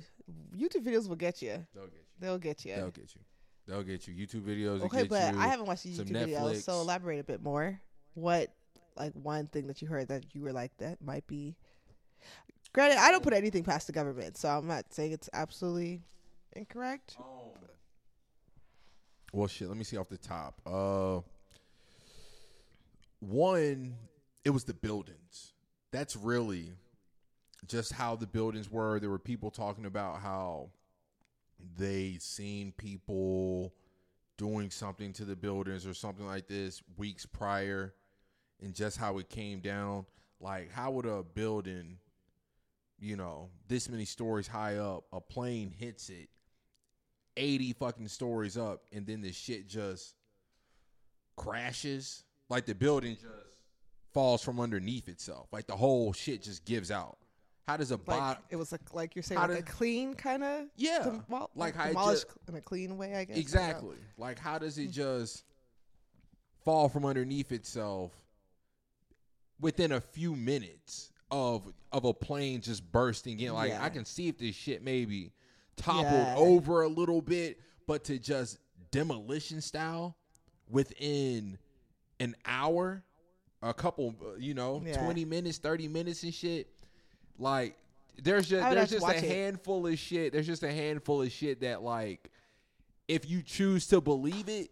YouTube videos will get you. They'll get you. They'll get you. They'll get you. They'll get you. YouTube videos will okay, but. I haven't watched YouTube videos, so elaborate a bit more. What, like, one thing that you heard that you were like, that might be. Granted, I don't put anything past the government, so I'm not saying it's absolutely incorrect. Well, shit. Let me see off the top. Uh, one, it was the buildings. That's really just how the buildings were. There were people talking about how they seen people doing something to the buildings or something like this weeks prior, and just how it came down. Like, how would a building, you know, this many stories high up, a plane hits it 80 fucking stories up and then the shit just crashes like the building just falls from underneath itself like the whole shit just gives out how does a Like bot it was like like you're saying like a clean kind of yeah demol- like how it demolished just- in a clean way, I guess. Exactly like how does it just fall from underneath itself within a few minutes of of a plane just bursting in like Yeah. i can see if this shit maybe toppled Yeah. over a little bit but to just demolition style within an hour a couple you know. 20 minutes 30 minutes and shit like there's just there's just a watch it. handful of shit there's just a handful of shit that like if you choose to believe it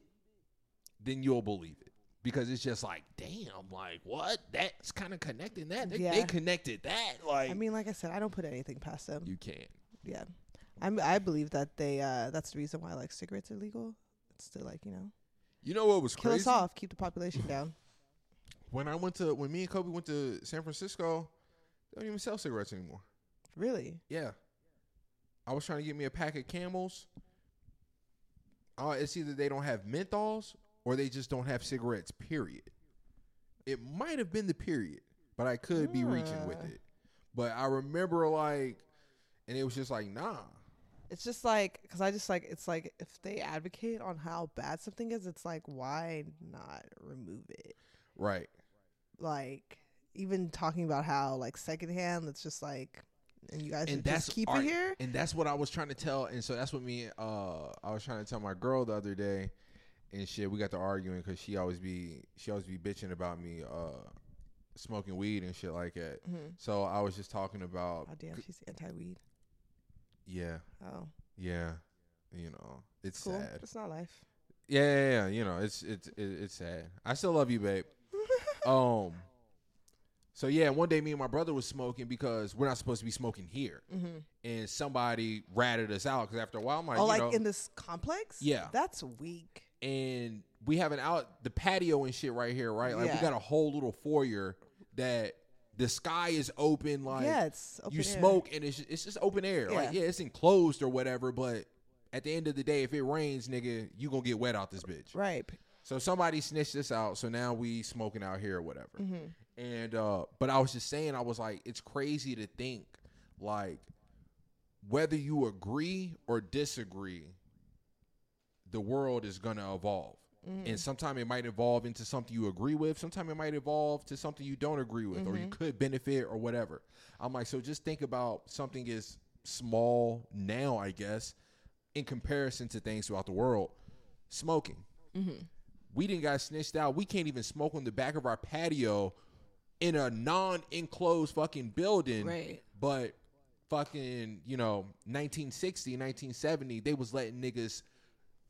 then you'll believe it because it's just like damn like what that's kind of connecting that they, they connected that like I mean, like I said, I don't put anything past them. you can't yeah, I'm, I believe that they. uh That's the reason why like cigarettes are legal. It's to like you know you know what was kill crazy us off, keep the population down. when i went to when me and kobe went to san francisco they don't even sell cigarettes anymore Really? Yeah. I was trying to get me a pack of camels. Uh, it's either they don't have menthols or they just don't have cigarettes, period. It might have been the period, but I could be reaching with it. But I remember like, and it was just like, nah. It's just like because I just like it's like if they advocate on how bad something is, it's like why not remove it? Right. Like even talking about how like secondhand, it's just like and you guys and that's just keep it here. and that's what I was trying to tell. And so that's what me, uh, I was trying to tell my girl the other day, and shit. We got to arguing because she always be, she always be bitching about me, uh, smoking weed and shit like that. Mhm. So I was just talking about, Oh damn, she's anti-weed. yeah, Oh, yeah, you know, it's cool. sad. It's not life. Yeah, yeah, yeah, you know, it's it's it's sad. I still love you, babe. um. So yeah, one day me and my brother was smoking because we're not supposed to be smoking here, Mm-hmm. and somebody ratted us out because after a while, I'm like, oh, like know, in this complex? Yeah. that's weak. and we have an out the patio and shit right here, right? Like we got a whole little foyer that the sky is open, like yeah, it's open you air. smoke and it's it's just open air. Like Yeah. yeah, it's enclosed or whatever, but at the end of the day, if it rains, nigga, you gonna get wet out this bitch. Right. So somebody snitched this out. So now we smoking out here or whatever. Mm-hmm. And uh but I was just saying, I was like, it's crazy to think like whether you agree or disagree, the world is gonna evolve. Mm. And sometimes it might evolve into something you agree with. Sometimes it might evolve to something you don't agree with, or you Mm-hmm. could benefit or whatever. I'm like, so just think about something as small now, I guess, in comparison to things throughout the world. Smoking. Mm-hmm. We didn't got snitched out. We can't even smoke on the back of our patio in a non-enclosed fucking building. Right. But fucking, you know, 1960, 1970, they was letting niggas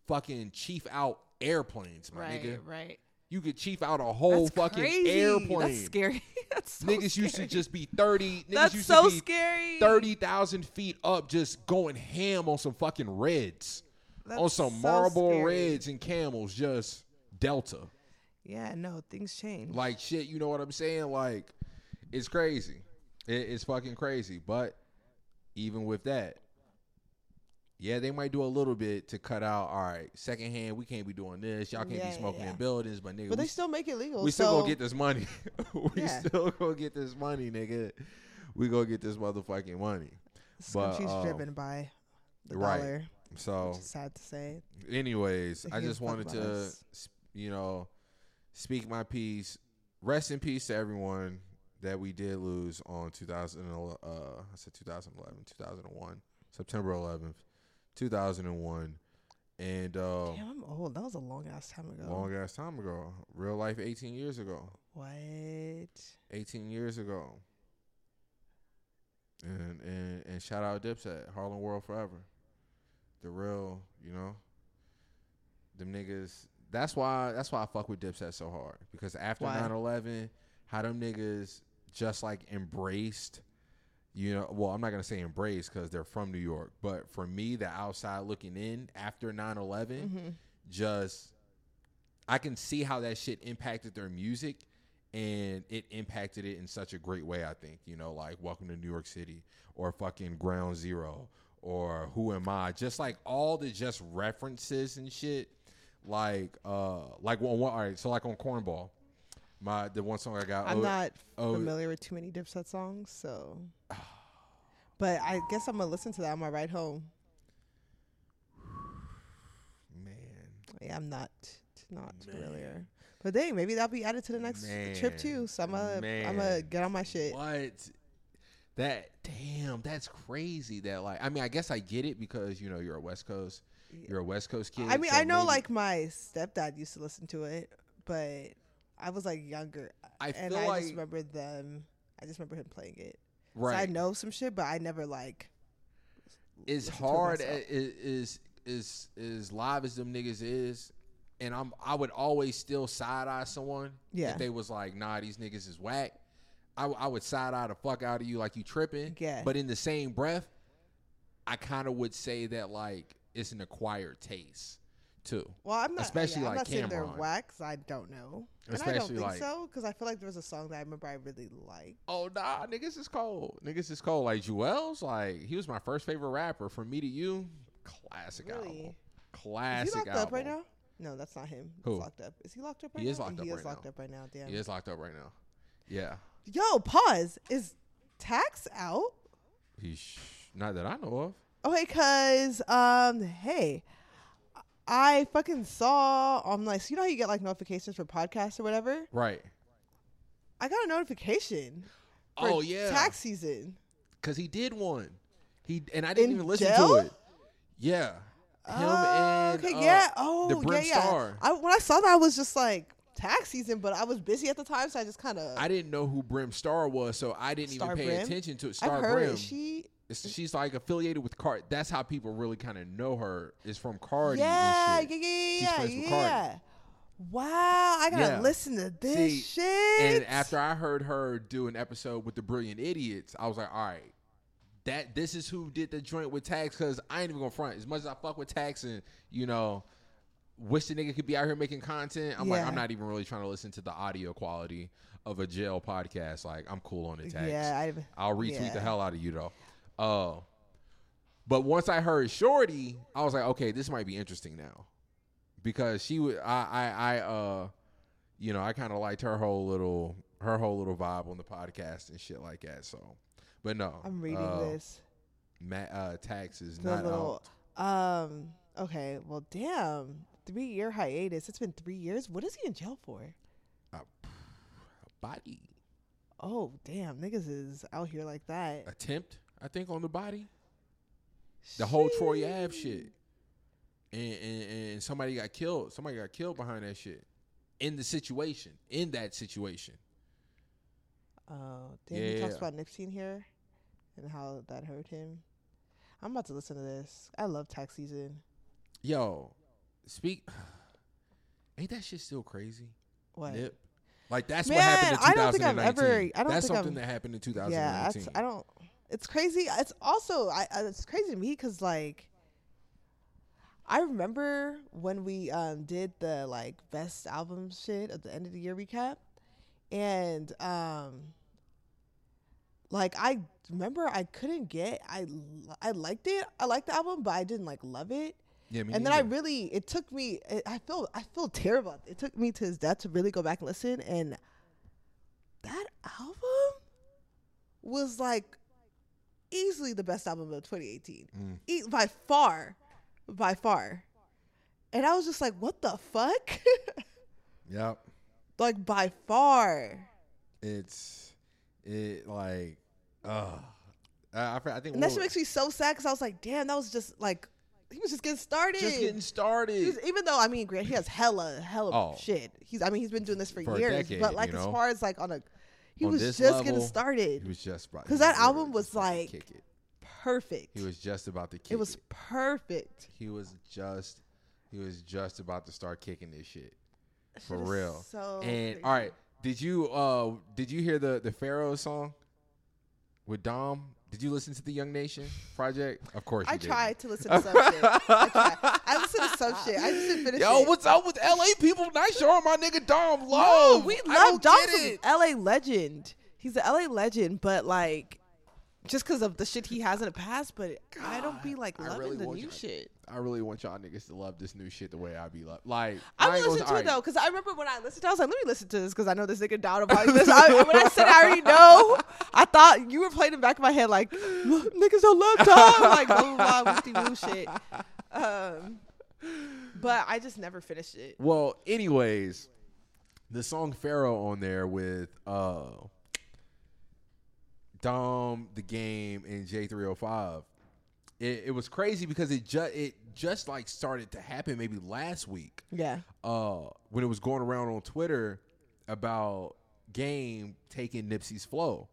fucking chief out airplanes, my Right. nigga. Right. You could chief out a whole That's fucking crazy. airplane. That's scary. That's so niggas used to just be 30. Niggas That's used so to be scary. 30,000 feet up just going ham on some fucking reds. on some so Marlboro scary. Reds and Camels, just Delta. Yeah. No, things change. Like shit, you know what I'm saying? Like, it's crazy. It, it's fucking crazy. But even with that, yeah, they might do a little bit to cut out. All right, secondhand, we can't be doing this. Y'all can't Yeah, be smoking yeah. in buildings, but nigga, but we, still make it legal. we still gonna get this money. we Yeah. still gonna get this money, nigga. We gonna get this motherfucking money. But, country's um, driven by the right. dollar. So, Which is sad to say. anyways, I just wanted to, us. You know, speak my piece. Rest in peace to everyone that we did lose on 2000. Uh, I said 2011, 2001, September 11th, 2001, and uh, Damn, I'm old. That was a long ass time ago. long ass time ago. Real life, 18 years ago. What? 18 years ago. And and and shout out Dipset, Harlem World Forever. The real, you know. Them niggas that's why that's why I fuck with Dipset so hard. Because after Why? 9-11, how them niggas just like embraced you know, well, I'm not gonna say embraced because they're from New York, but for me, the outside looking in after 9 11, Mm-hmm. just I can see how that shit impacted their music and it impacted it in such a great way, I think. You know, like Welcome to New York City or fucking Ground Zero or Who Am I? Just like all the just references and shit. Like uh like one, one all right, so like on Cornball. My the one song I got I'm oh, not oh. familiar with too many Dipset songs, so. But I guess I'm gonna listen to that on my ride home. man. Yeah, I'm not not familiar. But dang, maybe that'll be added to the next trip too. Man. So I'm gonna I'm Man. gonna get on my shit. What? That damn, that's crazy. That like, I mean, I guess I get it because you know you're a West Coast, you're a West Coast kid. I mean, so I know maybe- like my stepdad used to listen to it, but I was like younger, I and I like just remember them. I just remember him playing it. Right. So. I know some shit, but I never like. It's listen to it hard myself. a- i- is is is live as them niggas is, and I'm I would always still side eye someone. Yeah. If they was like, nah, these niggas is whack. I, I would side eye the fuck out of you like you tripping. Yeah. But in the same breath, I kind of would say that like it's an acquired taste too. Well, I'm not. Especially yeah, I'm like not saying they're Cameron. 'cause I don't know, and I don't think like- so because I feel like there was a song that I remember I really liked. Oh nah, niggas is cold. Niggas is cold. Like Juelz, like he was my first favorite rapper. From me to you, classic album. Really? Classic Is he locked album. up right now? No, that's not him. Who? He's locked up. Is he locked up right He now? is locked up He right is now. locked up right now. Damn. He is locked up right now. Yeah. Yo, pause. Is tax out? He's sh- not that I know of. Okay, cause um, hey, I fucking saw on like, so you know how you get like notifications for podcasts or whatever. Right. I got a notification. For Oh yeah. tax season. Cause he did one. He and I didn't In even listen jail? to it. Yeah. Him Oh, and okay, uh, yeah. Oh, the yeah, Brim yeah. Star. I, when I saw that, I was just like tax season, but I was busy at the time, so I just kind of. I didn't know who Brim Star was, so I didn't Star even pay Brim? attention to it. I've Star heard Brim. she. It's- she's like affiliated with Card. That's how people really kind of know her. Is from Cardi. Yeah, yeah, yeah, She's yeah, yeah. Cardi. Wow, I gotta Yeah. listen to this See, shit. And after I heard her do an episode with the Brilliant Idiots, I was like, all right, that this is who did the joint with Tax. Because I ain't even gonna front as much as I fuck with Tax and you know wish the nigga could be out here making content. I'm like, I'm not even really trying to listen to the audio quality of a jail podcast. Like, I'm cool on the text. Yeah, I, I'll retweet the hell out of you though. Uh, but once I heard Shorty, I was like, okay, this might be interesting now, because she would, I, I, I, uh, you know, I kind of liked her whole little, her whole little vibe on the podcast and shit like that. So, but no, I'm reading uh, this. Ma- uh, tax is The not little, out. um, okay, well, damn, three year hiatus. It's been three years. What is he in jail for? A body Oh, damn, niggas is out here like that. attempt, I think, on the body. The whole Troy Ave shit, and, and and somebody got killed. Somebody got killed behind that shit. In the situation, in that situation. Oh, damn, he talks about Nipsey in here and how that hurt him. I'm about to listen to this. I love tax season. Yo, speak. Ain't that shit still crazy? What? Nip. Like that's Man, what happened in I don't think I've 2019. ever- I don't that's something I've- that happened in Yeah, 2019. that's, I don't. It's crazy. It's also I, I- it's crazy to me because like I remember when we um did the like best album shit at the end of the year recap, and um like I remember I couldn't get I I liked it I liked the album but I didn't like love it yeah, me and then I really it took me it, I feel I feel terrible. It took me to his death to really go back and listen and that album was like easily the best album of 2018. Mm. E- by far. By far. And I was just like, what the fuck? Yep. like by far. It's it like uh I, I think And that what- makes me so sad because I was like, damn, that was just like he was just getting started. just getting started. Even though I mean, Grant, he has hella, hella Oh. shit. He's, I mean, he's been doing this for, For years. decade, but like, you as far as like on a, he On was just level, getting started. He was just about 'Cause he that album was just about to like- kick it. Perfect. He was just about to kick it It was it. perfect. He was just he was just about to start kicking this shit. For real. So and crazy. all right, did you uh did you hear the the Pharaoh song with Dom? Did you listen to the Young Nation project? Of course, you. I did. tried to listen to some shit. I. I listened to some shit. I just didn't finish Yo, it. what's up with LA people not showing my nigga Dom No, love? we love don't Dom's get an it. LA legend. He's an LA legend, but like, just because of the shit he has in the past. But I don't be like loving really the new shit. I really want y'all niggas to love this new shit the way I be love. Like I gonna- listen to it though, because I remember when I listened to it, I was like, let me listen to this because I know this nigga down about this. I, when I said I already know, I thought you were playing in the back of my head like, niggas don't love Dom. Like, blah, blah, blah, woo shit. Um, but I just never finished it. Well, anyways, the song Pharaoh on there with uh Dom, the game, and Jay 305. It, it was crazy because it just it just like started to happen maybe last week. Yeah. Uh when it was going around on Twitter about game taking Nipsey's flow.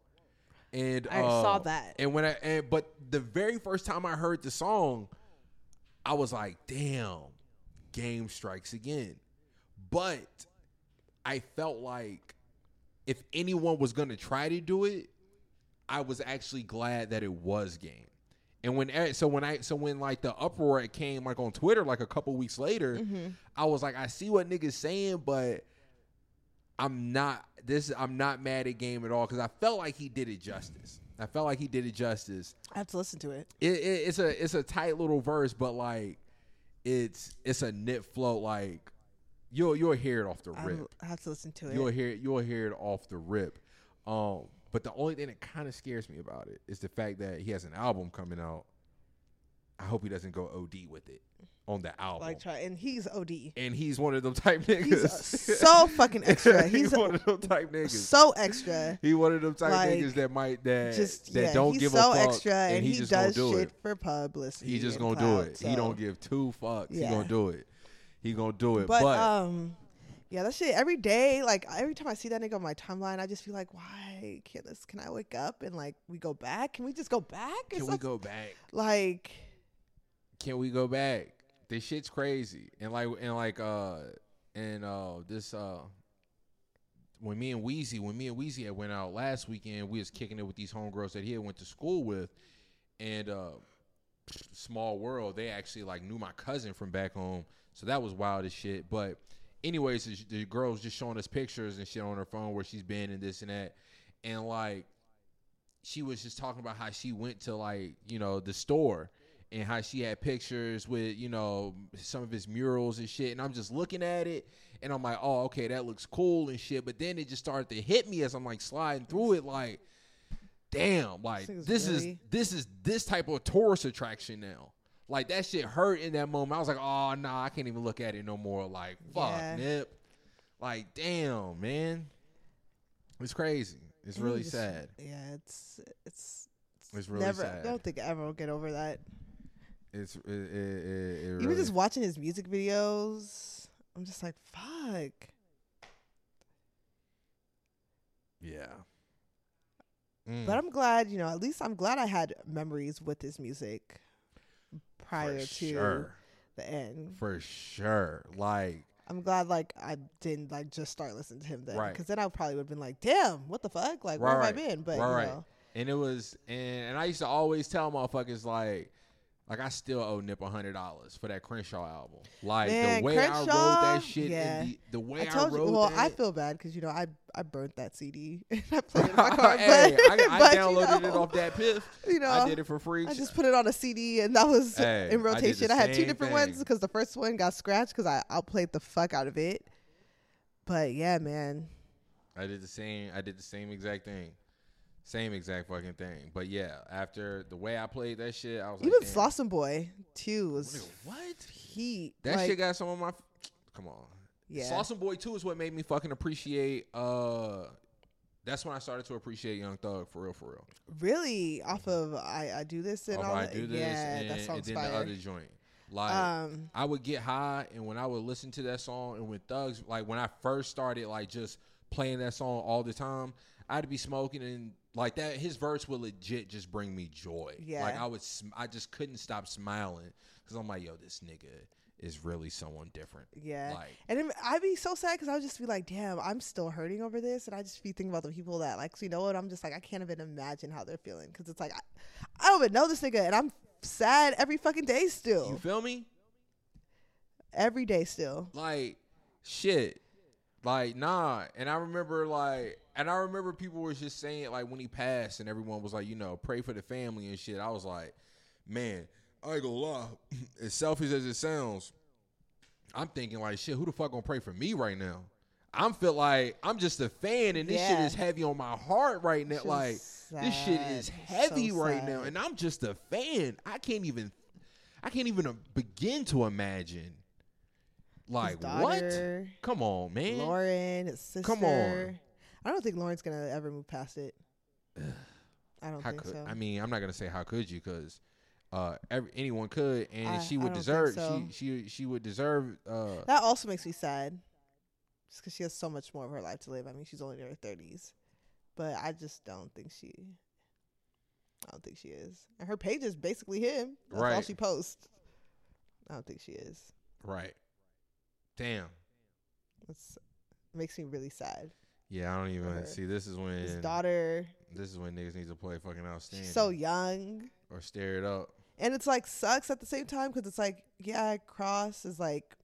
And I uh, saw that. And when I and but the very first time I heard the song, I was like, damn, game strikes again. But I felt like if anyone was gonna try to do it, I was actually glad that it was game. And when e- so when I so when like the uproar it came like on Twitter like a couple weeks later, Mm-hmm. I was like, I see what niggas saying, but I'm not this. I'm not mad at game at all because I felt like he did it justice. I felt like he did it justice. I have to listen to it. It, it, it's a it's a tight little verse, but like it's it's a nip flow. Like you'll you'll hear it off the rip. I have to listen to it. You'll hear it. You'll hear it off the rip. Um, but the only thing that kind of scares me about it is the fact that he has an album coming out. I hope he doesn't go OD with it on the album. like try, and he's OD. and he's one of them type niggas. uh, so fucking extra. he's He's one of them type niggas. so extra. he one of them type like, niggas that might that Just that yeah, don't he's give so a fuck extra, and, he, just does do shit it. for publicity. He just gonna do clout, it. He don't give two fucks. He gonna do it. He gonna do it. But, But, um, yeah, that shit every day. Like every time I see that nigga on my timeline, I just feel like, why can't this? Can I wake up and like we go back? Can we just go back? can we go back? Like, Can we go back? This shit's crazy. And like and like uh and uh this uh when me and Weezy, when me and Weezy had went out last weekend, we was kicking it with these homegirls that he had went to school with, and uh small world. They actually like knew my cousin from back home, so that was wild as shit. But anyways, the, the girl was just showing us pictures and shit on her phone where she's been and this and that, and like she was just talking about how she went to like you know the store and how she had pictures with you know some of his murals and shit. And i'm just looking at it and i'm like oh okay that looks cool and shit. But then it just started to hit me as i'm like sliding through it like damn like This this is is this is this type of tourist attraction now like that shit hurt in that moment i was like oh nah i can't even look at it no more like fuck Yeah. nip like damn man it's crazy it's And really just- sad Yeah, it's it's, It's really never. sad. I don't think I ever will get over that. It's it, it, it, it Even really- just watching his music videos, I'm just like, fuck. yeah. But Mm, I'm glad, you know, at least I'm glad I had memories with his music prior for to sure, the end. for sure. Like I'm glad, like, I didn't like just start listening to him then, Right. because then I probably would have been like, "Damn, what the fuck? Like, where Right, have I been?" But right, you right. know, and it was and and I used to always tell motherfuckers like like I still owe Nip a hundred dollars for that Crenshaw album. Like Man, the way I wrote that shit, yeah. the, the way I I, wrote you. Well, that. I feel bad because you know I I burnt that CD and I played it in my car. hey, but, I, I but, you downloaded it off DatPiff. You know, I did it for free. I just put it on a CD and that was Hey, in rotation. I, had two different thing. ones because the first one got scratched because I outplayed the fuck out of it. But yeah, man, I did the same. I did the same exact thing, same exact fucking thing. But yeah, after the way I played that shit, I was even like, Slauson Boy 2 was what? heat. That like, shit got some of my. Come on. yeah. Slauson Boy 2 is what made me fucking appreciate. uh That's when I started to appreciate Young Thug for real, for real. really off of I I do this and Off all I that. do this, yeah, and, that and song's then fire. the other joint. Like um, I would get high, and when I would listen to that song, and when Thugs, like when I first started, like just playing that song all the time, I'd be smoking, and like that, his verse would legit just bring me joy. Yeah. like I would, sm- I just couldn't stop smiling because I'm like, yo, this nigga is really someone different. yeah. Like, And then I'd be so sad because I would just be like, damn, I'm still hurting over this. And I just be thinking about the people that, like, so you know what? I'm just like, I can't even imagine how they're feeling. Because it's like, I, I don't even know this nigga. And I'm sad every fucking day still. you feel me? Every day still. like shit like nah and i remember like and i remember people were just saying like when he passed and everyone was like you know pray for the family and shit i was like man i ain't gonna lie. As selfish as it sounds i'm thinking like shit who the fuck gonna pray for me right now? I'm feel like i'm just a fan and this shit is heavy on my heart right now. Like just this shit is heavy So right now. and i'm just a fan. I can't even i can't even uh, begin to imagine. Like His what Come on, man. Lauren, his sister. Come on. I don't think Lauren's to ever move past it. I don't How think could so. I mean? I'm not gonna say how could you, because uh, every, anyone could, and I- she would deserve. so. She she she would deserve. Uh, That also makes me sad. Just because she has so much more of her life to live. I mean, she's only in her 30s. But I just don't think she. I don't think she is. And her page is basically him. That's All she posts. I don't think she is. right. Damn. That's makes me really sad. Yeah, I don't even see. This is when His daughter, this is when niggas need to play fucking outstanding. she's so young. or stare it up. And it's like sucks at the same time because it's like, yeah, Kross is like.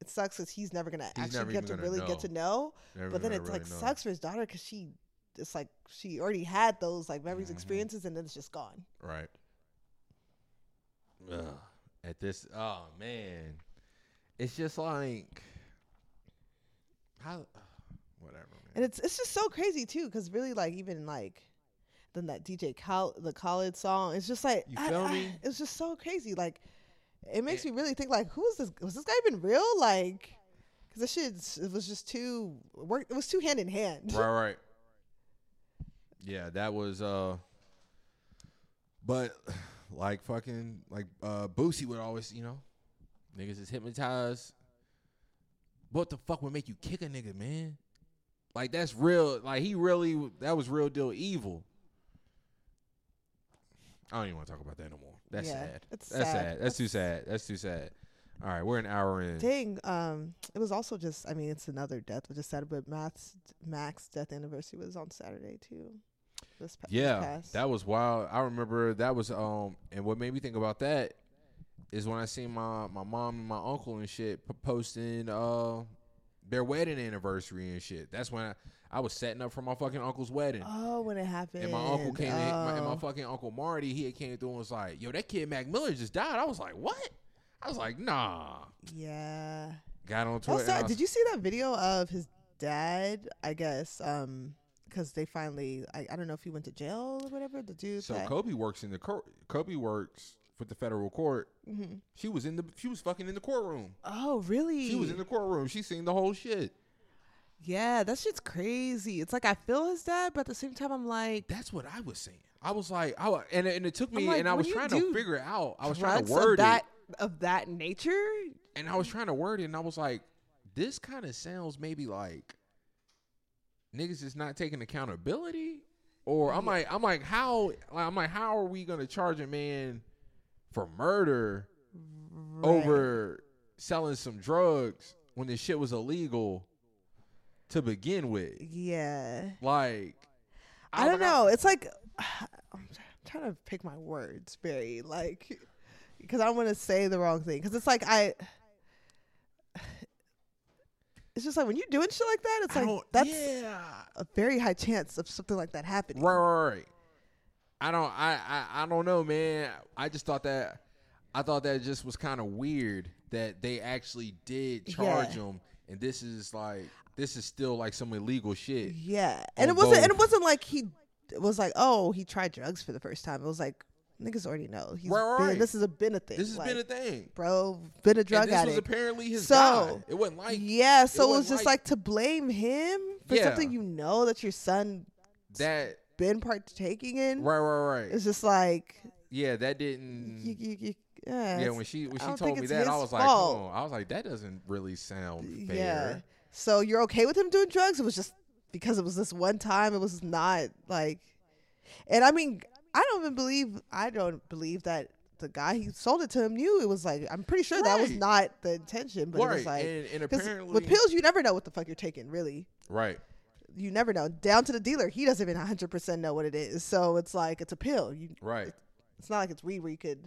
It sucks because he's never gonna He's actually never get to really know. get to know. Never but then it's really like know. sucks for his daughter because she it's like she already had those like memories Mhm. experiences and then it's just gone Right. Ugh. At this, oh man, it's just like how, whatever. Man. and it's it's just so crazy too because really like even like then that dj Khaled, the Khaled song it's just like You feel I- me? it's just so crazy like it makes me really think like who is this was this guy even real like because this shit it was just too work it was too hand in hand right, right. Yeah, that was. uh But like fucking like uh Boosie would always, you know, niggas is hypnotized. What the fuck would make you kick a nigga, man? Like that's real. Like he really, that was real deal evil. I don't even want to talk about that no more. That's Yeah, sad. That's sad. sad. That's too sad. That's too sad. All right, we're an hour in. Dang, um, it was also just I mean it's another death which is sad, but Max Max death anniversary was on Saturday too. This pa- this Yeah, past. that was wild. I remember that was um, and what made me think about that is when I seen my my mom and my uncle and shit posting uh their wedding anniversary and shit. That's when I, I was setting up for my fucking uncle's wedding. Oh, when it happened. And my uncle came in, my, and my Oh. fucking uncle Marty, he had came through and was like, "Yo, that kid Mac Miller just died." I was like, "What?" I was like, "Nah." Yeah. Got on Twitter. was and I sad. was- Did you see that video of his dad? I guess um because they finally I, I don't know if he went to jail or whatever. The dude. So that, Kobe works in the. Kobe works with the federal court. Mhm. She was in the. She was fucking in the courtroom. Oh really? She was in the courtroom. She seen the whole shit. Yeah, that shit's crazy. It's like I feel his dad, but at the same time I'm like That's what I was saying. I was like, I wa- and it- and it took me, like, and I was trying to figure it out. I was trying to of word that it, of that nature. and I was trying to word it, and I was like, this kind of sounds maybe like niggas is not taking accountability, or I'm Yeah. like, I'm like, how? Like, I'm like, how are we gonna charge a man for murder Right. over selling some drugs when this shit was illegal to begin with? Yeah. Like, I was don't know. It's like I'm trying to pick my words very like because I don't want to say the wrong thing because it's like I. It's just like when you're doing shit like that, it's I like that's yeah. a very high chance of something like that happening. Right, right, right. I don't, I, I, I don't know, man. I just thought that, I thought that just was kind of weird that they actually did charge Yeah. him, and this is like, this is still like some illegal shit. Yeah, and it wasn't. And it wasn't like he was like, oh, he tried drugs for the first time. It was like niggas already know. He's Right, been, right. This has a been a thing. This has like, been a thing. bro. Been a drug and this was apparently his So. It wasn't like yeah, so it was wasn't just like- like, to blame him for Yeah. something you know that your son that. Been partaking in. Right, right, right. It's just like Yeah, that didn't. you, you, you, yeah, yeah, when she when she told me that, I was like, oh, I was like, that doesn't really sound fair. yeah. So you're okay with him doing drugs? It was just because it was this one time. It was not like, and I mean, I don't even believe. I don't believe that the guy he sold it to him knew it was like. I'm pretty sure that was not the intention, but it was like. and, and apparently, with pills, you never know what the fuck you're taking. Really, right, you never know. Down to the dealer, he doesn't even 100 percent know what it is. So it's like it's a pill. You, right. it's not like it's weed where you could.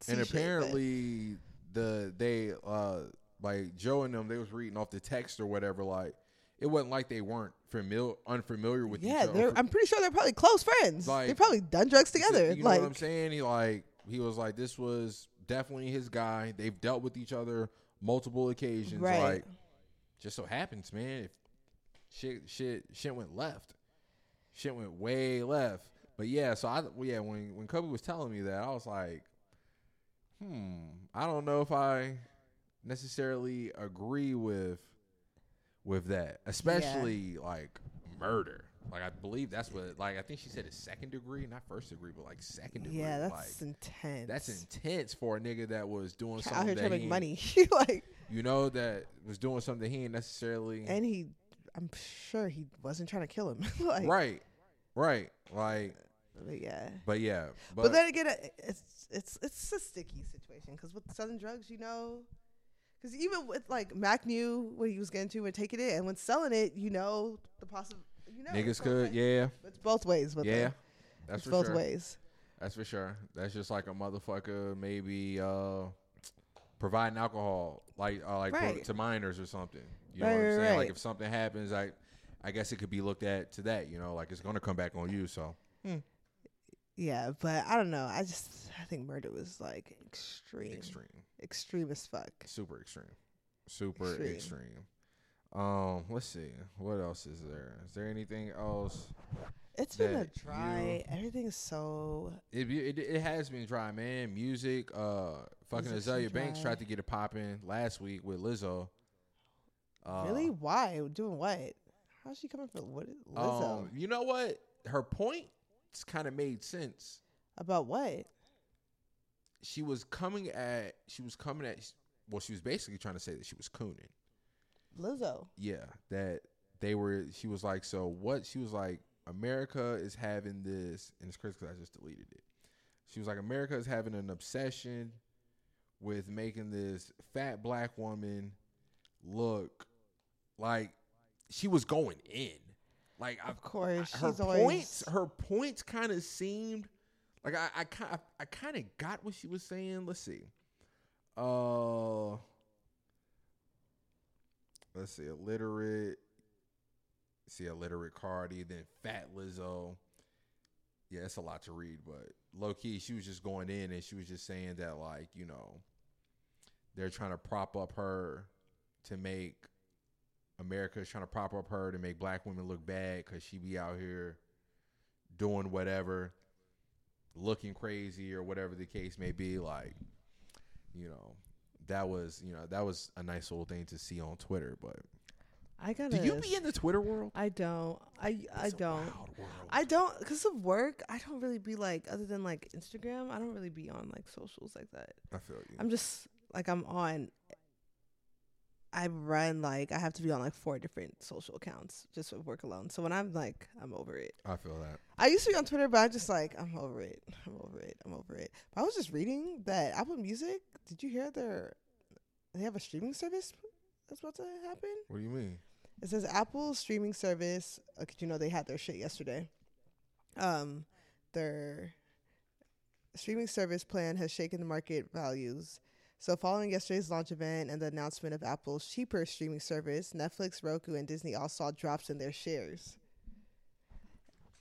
See and shit, but- apparently the they uh like Joe and them they was reading off the text or whatever like it wasn't like they weren't familiar unfamiliar with yeah, each other. they're, I'm pretty sure they're probably close friends. Like- they probably done drugs together. You know like what I'm saying? He like he was like this was definitely his guy. They've dealt with each other multiple occasions. Right. Like just so happens, man. If shit shit shit went left, shit went way left. But yeah, so I well, yeah when when Kobe was telling me that I was like, hmm, I don't know if I necessarily agree with with that, especially like murder. Like I believe that's what like I think she said it's second degree, not first degree, but like second degree. yeah, that's like intense. that's intense for a nigga that was doing out something here that trying to make money. like, You know that was doing something he ain't necessarily and he, I'm sure he wasn't trying to kill him. like, right, right. Like, But yeah. but yeah, But, but, then again, it's it's it's a sticky situation because with selling drugs, you know, because even with like Mac knew what he was getting to and taking it, and when selling it, you know the possible, you know, niggas could, ways. yeah, It's both ways. With yeah. them. That's both sure. ways. That's for sure. That's just like a motherfucker maybe uh providing alcohol like uh, like Right. to minors or something. You know Right, what I'm right, saying? Like if something happens, I I guess it could be looked at to that, you know, like it's gonna come back on you. So Yeah, but I don't know. I just I think murder was like extreme, extreme, extreme. as fuck. Super extreme. Super Extreme. extreme. Um, let's see. What else is there? Is there anything else? It's been a dry. Everything is so. It, it it has been dry, man. Music, uh, fucking Azealia Banks tried to get it popping last week with Lizzo. Uh, really? Why doing what? How's she coming for what? Lizzo Um, you know what? Her points kind of made sense. about what? She was coming at. She was coming at. Well, she was basically trying to say that she was cooning. Lizzo. Yeah, that they were. She was like, so what? She was like, America is having this, and it's crazy because I just deleted it. She was like, America is having an obsession with making this fat black woman look like she was going in. Like I, Of course, her she's always points, her points kind of seemed like I, I kind, I kind of got what she was saying. Let's see. Uh, let's see, illiterate. See, illiterate Cardi, then Fat Lizzo. Yeah, it's a lot to read, but low key, she was just going in and she was just saying that, like, you know, they're trying to prop up her to make America's trying to prop up her to make black women look bad because she be out here doing whatever, looking crazy or whatever the case may be. Like, you know, that was you know that was a nice little thing to see on Twitter. But I got. do you be in the Twitter world? I don't. I I It's a don't. I don't because of work. I don't really be like other than like Instagram. I don't really be on like socials like that. I feel you. I'm just like I'm on. I run like I have to be on like four different social accounts just with work alone. So when I'm like I'm over it. I feel that. I used to be on Twitter, but I just like I'm over it. I'm over it. I'm over it. But I was just reading that Apple Music. Did you hear their? They have a streaming service that's about to happen. What do you mean? It says Apple streaming service. Uh, you know they had their shit yesterday. Um, their streaming service plan has shaken the market values. So, following yesterday's launch event and the announcement of Apple's cheaper streaming service, Netflix, Roku, and Disney all saw drops in their shares.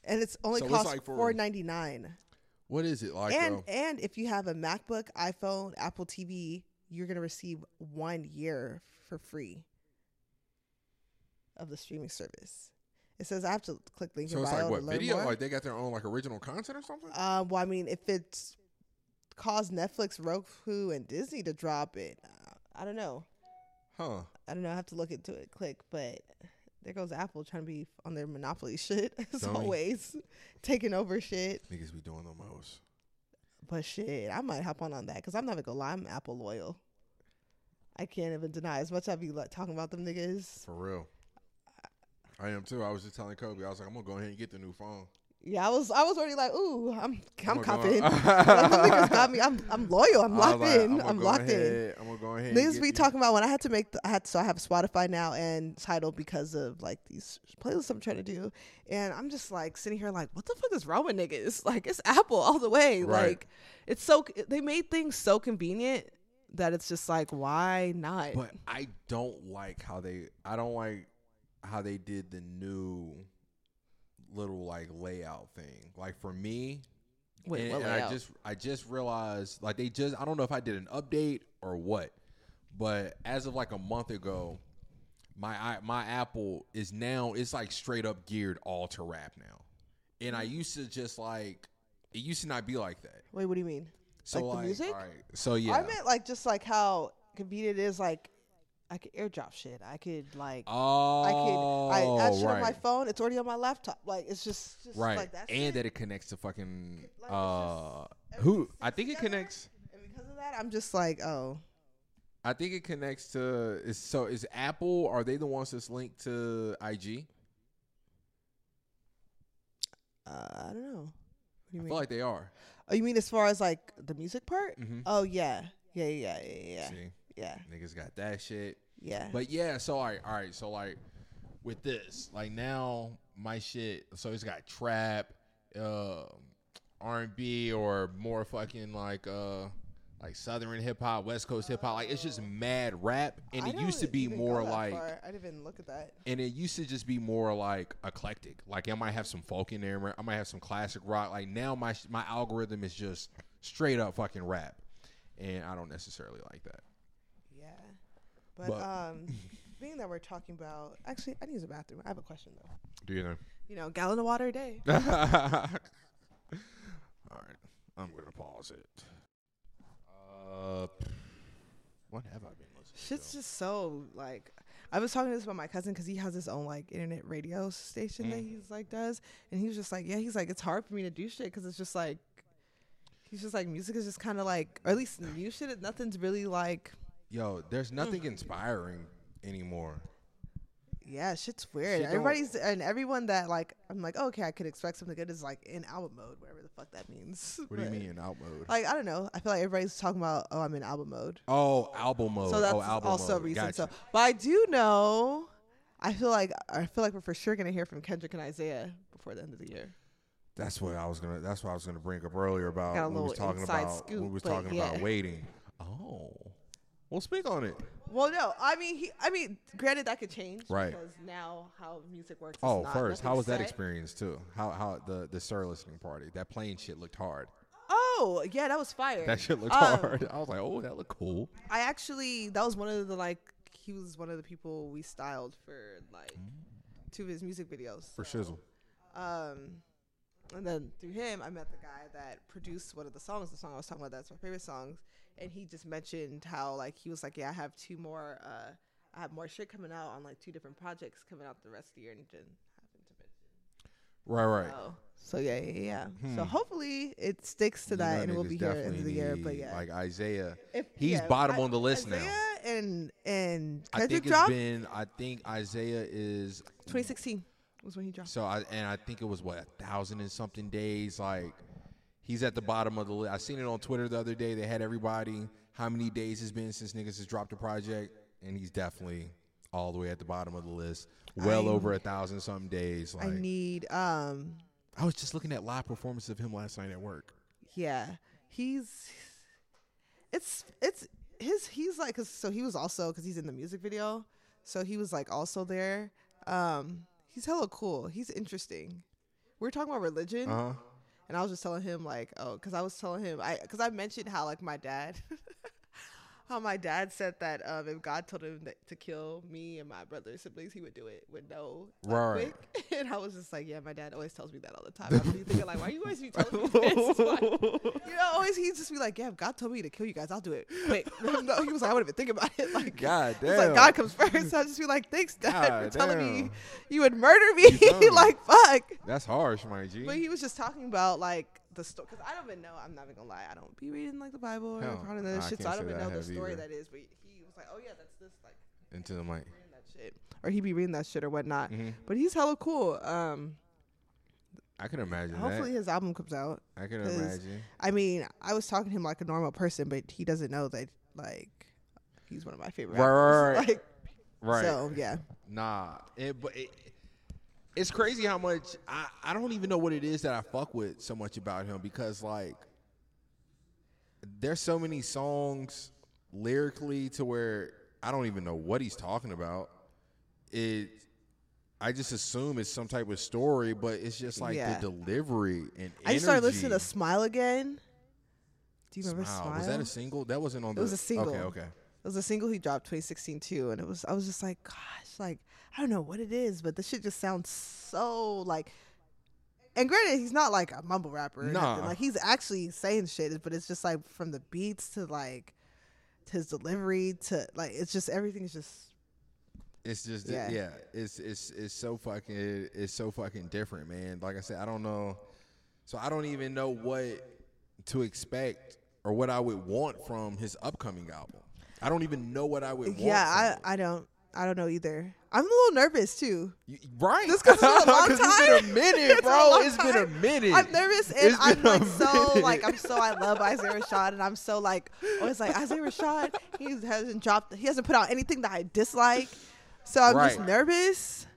And it's only So cost like four ninety nine. What is it like? And though? and if you have a MacBook, iPhone, Apple TV, you're gonna receive one year for free of the streaming service. It says I have to click link so it's like what video? more. Like they got their own like original content or something? Uh, well, I mean, if it's caused Netflix, Roku, and Disney to drop it, I don't know. Huh? I don't know. I have to look into it. Click, but there goes Apple trying to be on their monopoly shit as always, taking over shit. Niggas be doing the most. But shit, I might hop on on that because I'm never gonna lie. I'm Apple loyal. I can't even deny as much as I be like talking about them niggas. For real. I am too. I was just telling Kobe. I was like, I'm gonna go ahead and get the new phone. Yeah, I was I was already like, ooh, I'm I'm I'ma copping. Like, niggas got me. I'm I'm loyal. I'm locked like, in. I'm go locked in. ahead- I'm gonna go ahead. Niggas be talking about when I had to make the, I had so I have Spotify now and Tidal because of like these playlists I'm trying to do, and I'm just like sitting here like, what the fuck is wrong with niggas? Like it's Apple all the way. Right. Like it's so they made things so convenient that it's just like why not? But I don't like how they. I don't like how they did the new little like layout thing. Like for me, Wait, and, what and I just I just realized like they just I don't know if I did an update or what, but as of like a month ago, my i my Apple is now it's like straight up geared all to rap now, and I used to just like it used to not be like that. Wait, what do you mean? So Like the music? all right, so yeah, I meant like just like how convenient it is. Like I could airdrop shit. I could like oh, I could I add shit on my phone. It's already on my laptop. Like it's just, just right like and shit. that it connects to fucking Like, uh just- who i think it connects And because of that, I'm just like, oh, i think it connects to is so is apple are they the ones that's linked to ig uh, I don't know. What do you i mean? feel like they are oh, you mean as far as like the music part? Mm-hmm. Oh yeah, yeah, yeah, yeah, yeah, see yeah, niggas got that shit yeah. but yeah so all right all right so like with this like now my shit so it's got trap uh r&b or more fucking like uh like southern hip-hop west coast hip-hop like it's just mad rap and I it used to be more like far. I didn't even look at that. and it used to just be more like eclectic. Like I might have some folk in there. I might have some classic rock. Like now my my algorithm is just straight up fucking rap, and I don't necessarily like that. But, But- um, being that we're talking about, actually, I need the bathroom. I have a question though. Do you know? You know, gallon of water a day. All right, I'm gonna pause it. Uh, what have I been listening Shit's to? just so like. I was talking to this about my cousin because he has his own like internet radio station that Mm. he's like does, and he was just like, yeah, he's like, it's hard for me to do shit because it's just like, he's just like, music is just kind of like, or at least new shit. Nothing's really like, Yo, there's mm. nothing inspiring anymore. yeah, shit's weird. Shit don't- Everybody's and everyone that like, I'm like, okay, I could expect something good is like in album mode, whatever the fuck that means. What do you But, mean out mode? Like I don't know. I feel like everybody's talking about, oh, I'm in album mode. oh, album mode. So that's oh, album also a mode. reason. Gotcha. So, but I do know I feel like I feel like we're for sure gonna hear from Kendrick and Isaiah before the end of the year. That's what I was gonna. That's what I was gonna bring up earlier about. Got a we was little talking inside about. we scoop, was but talking yeah. about waiting. Oh, well, speak on it. Well, no, I mean, he, I mean, granted that could change, Right. Because now how music works. is Oh, first, how was that experience too? How how the the Sir listening party? That plane shit looked hard. Oh, yeah, that was fire. That shit looked Um, hard. I was like, oh, that looked cool. I actually that was one of the like he was one of the people we styled for like two of his music videos. For shizzle. Um, and then through him, I met the guy that produced one of the songs. The song I was talking about that's my favorite songs, and he just mentioned how like he was like, yeah, I have two more. Uh, I have more shit coming out on like two different projects coming out the rest of the year, and didn't happen to mention. Right, right. Oh, so yeah, yeah, yeah. So Hmm. hopefully it sticks to You that, and we'll be here at the end of the year. But yeah, like Isaiah, If- he's yeah, bottom I- on the list now. Isaiah and and I think it's dropped been. I think Isaiah is 2016 was when he dropped. So I and I think it was what a thousand and something days. Like he's at the bottom of the list. I seen it on Twitter the other day. They had everybody how many days it's been since niggas has dropped a project, and he's definitely all the way at the bottom of the list. Well I- over a thousand some days. Like I need um I was just looking at live performance of him last night at work. yeah he's it's it's his he's like 'cause- so he was also because he's in the music video so he was like also there um he's hella cool he's interesting We're talking about religion Uh huh. And I was just telling him like, oh, because I was telling him I because I mentioned how like my dad, how my dad said that um if God told him that, to kill me and my brother siblings, he would do it with no like, Right. quick. And I was just like, yeah, my dad always tells me that all the time. I'm thinking like, why are you always be telling me this? Like, you know, always he'd just be like, yeah, if God told me to kill you guys, I'll do it quick. no, he was like, I wouldn't even think about it. Like, God it's like. God comes first. So I just be like, thanks, Dad, God for telling me you would murder me? like, fuck. That's harsh, my G. But he was just talking about like the story because I don't even know. I'm not even gonna lie. I don't be reading like the Bible or Hell, part of that I shit. So I don't even know the story either. that is. But he was like, "Oh yeah, that's this like Into the mic. that shit," or he be reading that shit or whatnot. Mhm. But he's hella cool. Um, I can imagine hopefully that. his album comes out. I can imagine. I mean, I was talking to him like a normal person, but he doesn't know that like he's one of my favorite. Right, right, rappers. right. Like, Right. So yeah, Nah, it, but it, it's crazy how much I, I don't even know what it is that I fuck with so much about him because like there's so many songs lyrically to where I don't even know what he's talking about. It I just assume it's some type of story, but it's just like Yeah. the delivery and I just started listening to energy. "Smile" again. Do you remember Smile. "Smile"? Was that a single? That wasn't on It the was a single. Okay, okay. It was a single he dropped 2016 too, and it was I was just like, gosh, like I don't know what it is, but the shit just sounds so like. And granted, he's not like a mumble rapper. Or nothing. Nah. Like he's actually saying shit, but it's just like from the beats to like to his delivery to like it's just everything is just It's just Yeah. yeah. It's it's it's so fucking it's so fucking different, man. Like I said, I don't know. So I don't even know what to expect or what I would want from his upcoming album. I don't even know what I would want. yeah. I I don't I don't know either. I'm a little nervous too. You- right. Just 'cause it's been a long time. It's been a minute, It's bro. It's been a minute. I'm nervous and It's I'm like so minute. like I'm so I love Isaiah Rashad and I'm so like always like Isaiah Rashad he hasn't dropped he hasn't put out anything that I dislike so I'm just nervous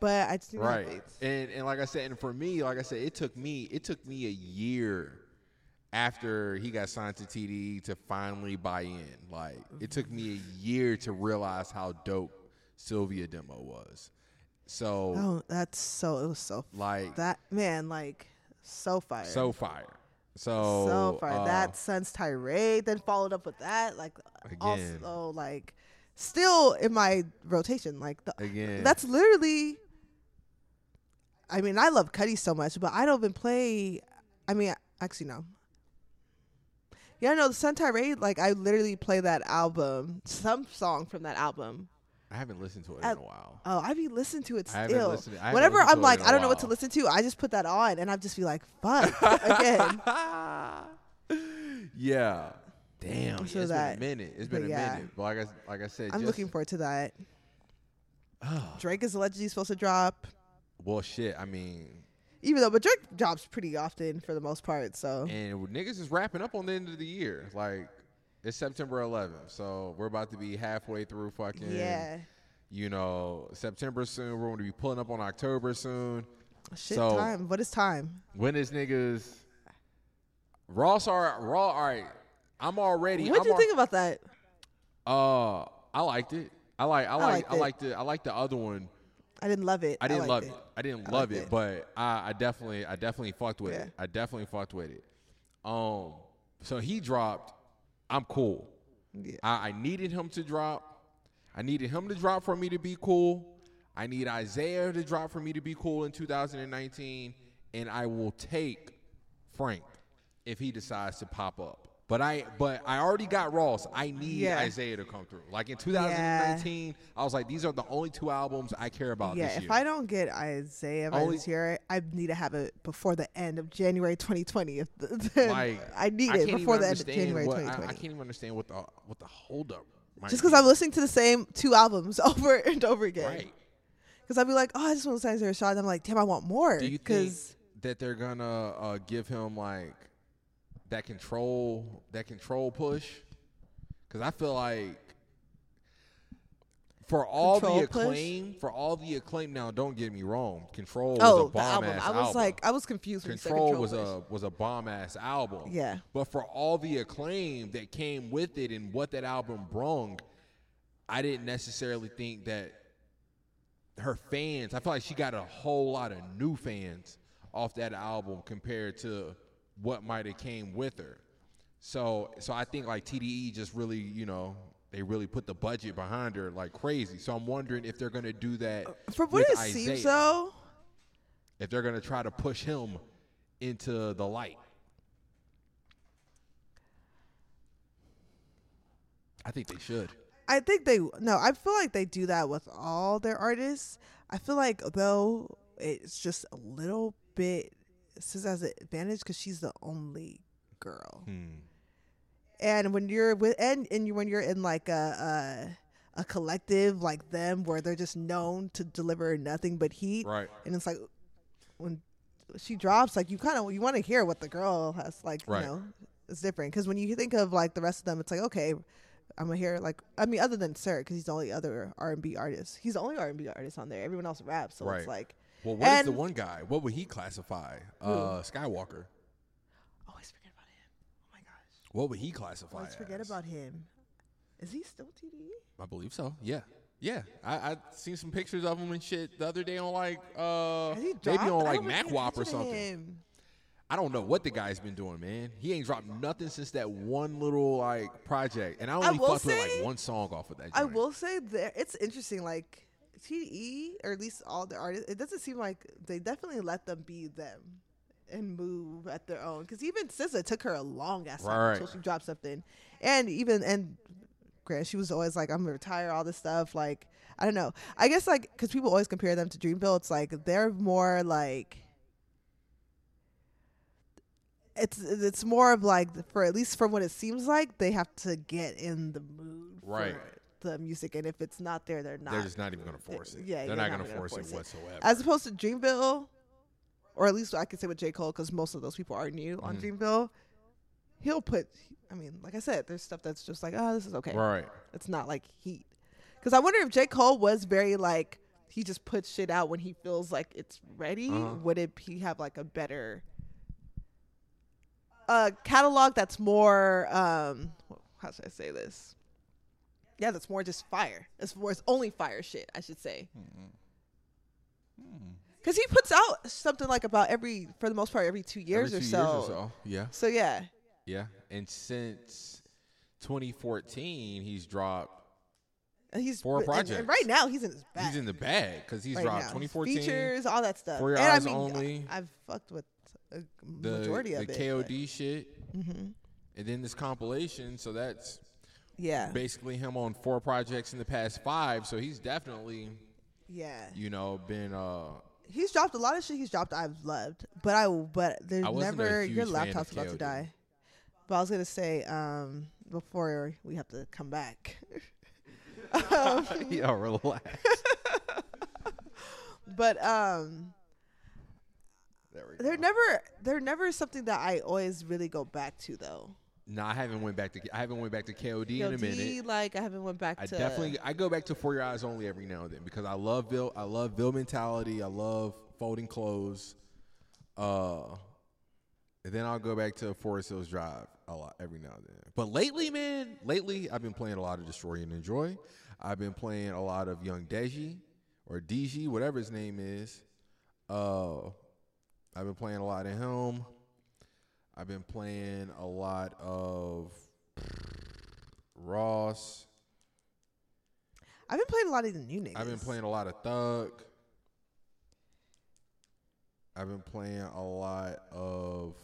but I just right and and like i said and for me like i said it took me it took me a year after he got signed to td to finally buy in like it took me a year to realize how dope Cilvia Demo was so oh that's so it was so like that man like so fire so fire so so fire uh, that Sun's Tirade then followed up with that like Again. also like still in my rotation like the, again That's literally. I mean, I love Cuddy so much, but I don't even play. I mean, actually, no. Yeah, no, the Sun Tirade, like, I literally play that album, some song from that album. i haven't listened to it in a while Oh, I be listening to it still. listened- Whenever I'm like, I don't know what to listen to, I just put that on and I just be like, fuck again. yeah damn I'm sure it's that- been a minute It's been a yeah. minute but like i like i said I'm looking forward to that. Oh, Drake is allegedly supposed to drop, well shit i mean even though, but Drake drops pretty often for the most part. So And niggas is wrapping up on the end of the year. Like it's September 11th, so we're about to be halfway through fucking yeah, You know, September soon. We're going to be pulling up on October soon. Shit So- time. What is time? When is niggas? Ross are raw. All right, I'm already. What do you al- think about that? Uh, I liked it. I like. I like. liked I liked it. I like the other one. I didn't love it. I didn't liked love it. I didn't I love it, it. but I, I definitely, I definitely fucked with Yeah. it. I definitely fucked with it. Um, so he dropped. I'm cool. Yeah. I, I needed him to drop. I needed him to drop for me to be cool. I need Isaiah to drop for me to be cool in 2019, and I will take Frank if he decides to pop up. But I, but I already got Ross. I need Yeah. Isaiah to come through. Like in 2019, I was like, these are the only two albums I care about Yeah, if. I don't get Isaiah by Only- this year, I need to have it before the end of January 2020. If like I need I it before the end of January what, 2020. I, can't even understand what the what the holdup. might Just because. I'm listening to the same two albums over and over again. right. Because I'd be like, oh, I just want to Isaiah Rashad. And I'm like, damn, I want more. Do you think that they're gonna uh, give him like that control that control push? Because I feel like for all Control the push? acclaim, for all the acclaim. Now, don't get me wrong. Control was oh, a the bomb album. ass I was album. like, I was confused when you said Control, Control was Push. a was a bomb ass album. Yeah. But for all the acclaim that came with it and what that album brung, I didn't necessarily think that her fans. I feel like she got a whole lot of new fans off that album compared to what might have came with her. So so I think like TDE just really you know they really put the budget behind her like crazy. So I'm wondering if they're gonna do that. From what it seems, Isaiah though, if they're gonna try to push him into the light. I think they should. I think they no. I feel like they do that with all their artists. I feel like though it's just a little bit Sis has an advantage because she's the only girl. Hmm. And when you're with and and you, when you're in like a, a a collective like them where they're just known to deliver nothing but heat, Right. and it's like when she drops, like you kind of you want to hear what the girl has like. Right. You know, it's different because when you think of like the rest of them, it's like okay, I'm gonna hear like I mean other than Sir because he's the only other R and B artist. He's the only R and B artist on there. Everyone else raps, so Right. it's like Well, what is the one guy? What would he classify? Uh, Skiiiwalker. always forget about him. Oh my gosh, What would he classify? always forget as? about him. Is he still? TDE? I believe so. Yeah. Yeah. I I seen some pictures of him and shit the other day on like uh he maybe on like MacWop or something. him. I don't know what the guy's been doing, man. He ain't dropped nothing since that one little like project, and I only will fucked with like one song off of that. I will say there it's interesting. Like TDE, or at least all the artists, it doesn't seem like they definitely let them be them and move at their own. Because even SZA took her a long ass time Right. until she dropped something, and even and Grant, she was always like, "I'm gonna retire all this stuff." Like I don't know. I guess like because people always compare them to Dreamville. It's like they're more like. It's it's more of like for at least from what it seems like they have to get in the mood Right. The music and if it's not there they're not They're just not even gonna force it. yeah, they're not, not gonna, gonna force, force it it. whatsoever. as opposed to Dreamville or at least I could say with J Cole because most of those people are new on Mhm. Dreamville he'll put I mean like I said there's stuff that's just like oh this is okay right. it's not like heat because I wonder if J Cole was very like he just puts shit out when he feels like it's ready Uh-huh. would it he have like a better uh catalog that's more um how should I say this yeah that's more just fire it's more it's only fire shit I should say hmm, hmm. hmm. because he puts out something like about every for the most part every two years, Every or, two so. years or so. Yeah. so yeah Yeah. And since 2014, he's dropped. and he's Four and- and projects. right now he's in his bag He's in the bag because he's right dropped now. 2014. features all that stuff For Your and I Eyes mean, Only. I, have fucked with a the majority the of it KOD shit, hmm and then this compilation. So that's yeah basically him on four projects in the past five. So he's definitely, yeah you know, been uh he's dropped a lot of shit he's dropped I've loved but I but there's I never your huge fan of laptop's about to die but I was gonna say um before we have to come back um, yeah, relax. but um There we they're never they're never something that I always really go back to though. No, I haven't went back to I haven't went back to KOD in a KOD, minute. Like I haven't went back to I to. definitely I go back to For Your Eyes Only every now and then because I love Bill I love Ville Mentality. I love folding clothes. Uh and then I'll go back to Forest Hills Drive a lot every now and then. But lately, man, lately I've been playing a lot of Destroy and Enjoy. I've been playing a lot of Young Deji or DG, whatever his name is. Uh I've been playing a lot of him. I've been playing a lot of Ross. I've been playing a lot of the new niggas. I've been playing a lot of Thug. I've been playing a lot of.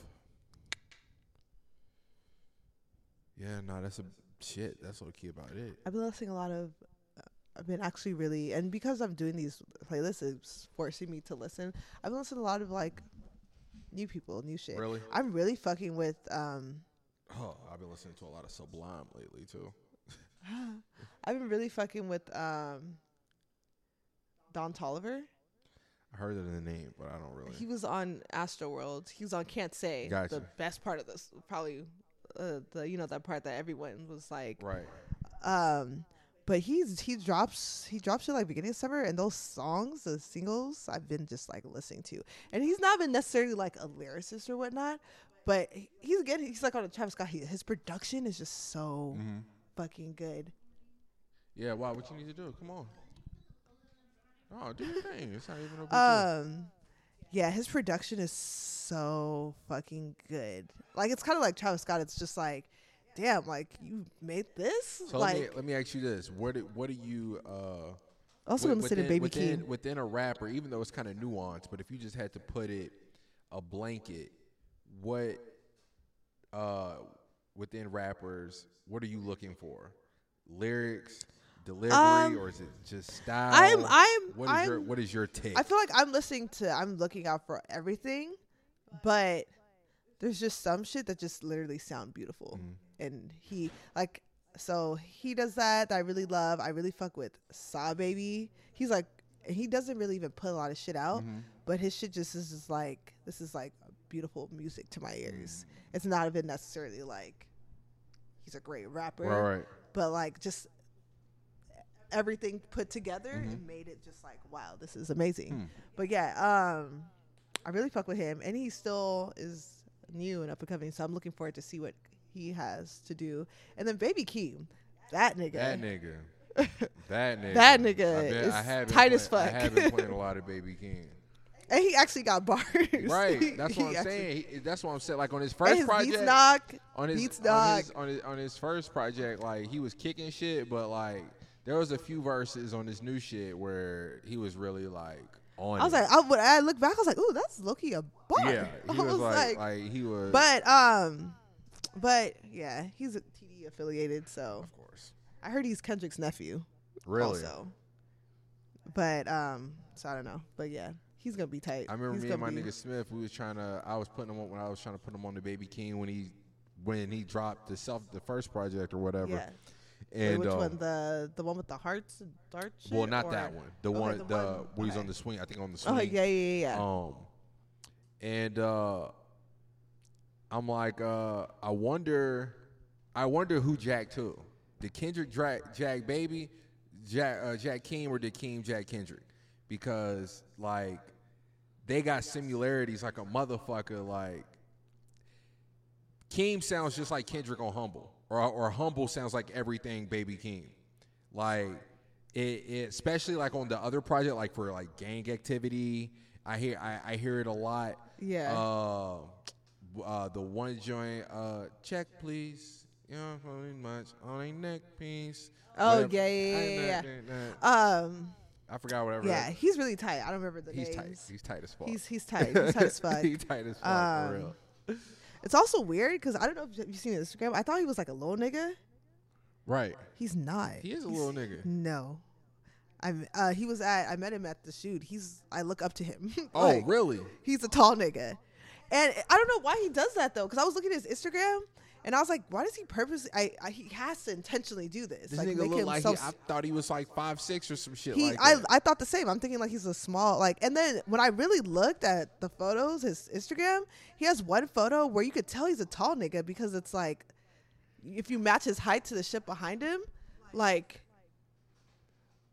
Yeah, no, that's a shit. That's low key about it. I've been listening a lot of. uh, I've been actually really, and because I'm doing these playlists, it's forcing me to listen. I've been listening a lot of like new people, new shit. Really? I'm really fucking with. um Oh, I've been listening to a lot of Sublime lately too. I've been really fucking with um Don Toliver. I heard of the name, but I don't really. He was on Astroworld. He was on Can't Say. Gotcha. The best part of this, probably, uh, the you know that part that everyone was like, right. um, but he's he drops he drops it like beginning of summer, and those songs, the singles, I've been just like listening to, and he's not been necessarily like a lyricist or whatnot, but he's again he's like on a Travis Scott. He, his production is just so Mm-hmm. fucking good. Yeah. Why? What you need to do? Come on. Oh, do your thing. It's not even a big deal. Um, yeah, his production is so fucking good. Like it's kind of like Travis Scott. It's just like, damn, like you made this. So like let me let me ask you this: What do, what do you uh? also want to listen to Baby within, within a rapper, even though it's kind of nuanced, but if you just had to put it a blanket, what uh within rappers, what are you looking for? Lyrics, delivery, Um, or is it just style? I'm I'm What is I'm what is your take? I feel like I'm listening to I'm looking out for everything, but there's just some shit that just literally sound beautiful. Mhm. And he like so he does that, that I really love. I really fuck with Saw Baby. He's like he doesn't really even put a lot of shit out, Mhm. but his shit just is just like this is like beautiful music to my ears. Mm. It's not even necessarily like he's a great rapper, Right, but like just everything put together Mhm. and made it just like wow this is amazing Hmm. but yeah um i really fuck with him and he still is new and up and coming so i'm looking forward to see what he has to do and then baby keem that nigga That nigga. That nigga. That nigga I, bet- I is been tight as play- I have been playing a lot of Baby Keem. and he actually got bars Right. That's what I'm actually- saying. He, that's what I'm saying. Like on his first his project, beats knock on his, beats on knock his on his on his first project, like he was kicking shit, but like there was a few verses on this new shit where he was really like on. i was it. like I, when i look back i was like ooh that's loki a bar yeah, I he was, like, like he was. but um but yeah he's a td affiliated so of course, I heard he's Kendrick's nephew. really. Also. But um, so I don't know. But yeah, he's gonna be tight. I remember He's me and my be- nigga Smith. We was trying to. I was putting him on when I was trying to put him on the Baby Keem when he when he dropped the self the first project or whatever. Yeah. Wait, And which um, one? The the one with the hearts dart shit? well, not or- that one. The okay, one the the, one- where he's okay. on the swing. I think on the swing. Oh yeah, yeah, yeah, yeah. Um, and uh, I'm like, uh, I wonder, I wonder who Jack took. Did Kendrick Jack, Jack Baby, Jack uh, Jack Keem, or did Keem Jack Kendrick? Because like they got similarities like a motherfucker. Like Keem sounds just like Kendrick on Humble, or or Humble sounds like everything Baby Keem. Like it, it, especially like on the other project, like for like gang activity. I hear I, I hear it a lot. Yeah. Uh, uh, the one joint, uh, check please. You know, really much on a neck piece. Oh, Whatever. yeah, yeah, I- yeah, nah. um, I forgot whatever. yeah, that- he's really tight. I don't remember the he's names. tight. He's tight as fuck. He's he's tight. He's tight as fuck. he's tight as fuck Um, for real. It's also weird because I don't know if you've seen his Instagram. I thought he was like a little nigga. Right. He's not. He is a He's- little nigga. No. I'm, uh, he was at. I met him at the shoot. He's. I look up to him. Oh, really? He's a tall nigga, and I don't know why he does that though. Because I was looking at his Instagram, and I was like, why does he purposely? I, I he has to intentionally do this. This like, nigga look like he, I thought he was like five six or some shit he like I. I thought the same. I'm thinking like he's a small like and then when I really looked at the photos, his Instagram, he has one photo where you could tell he's a tall nigga because it's like if you match his height to the shit behind him, like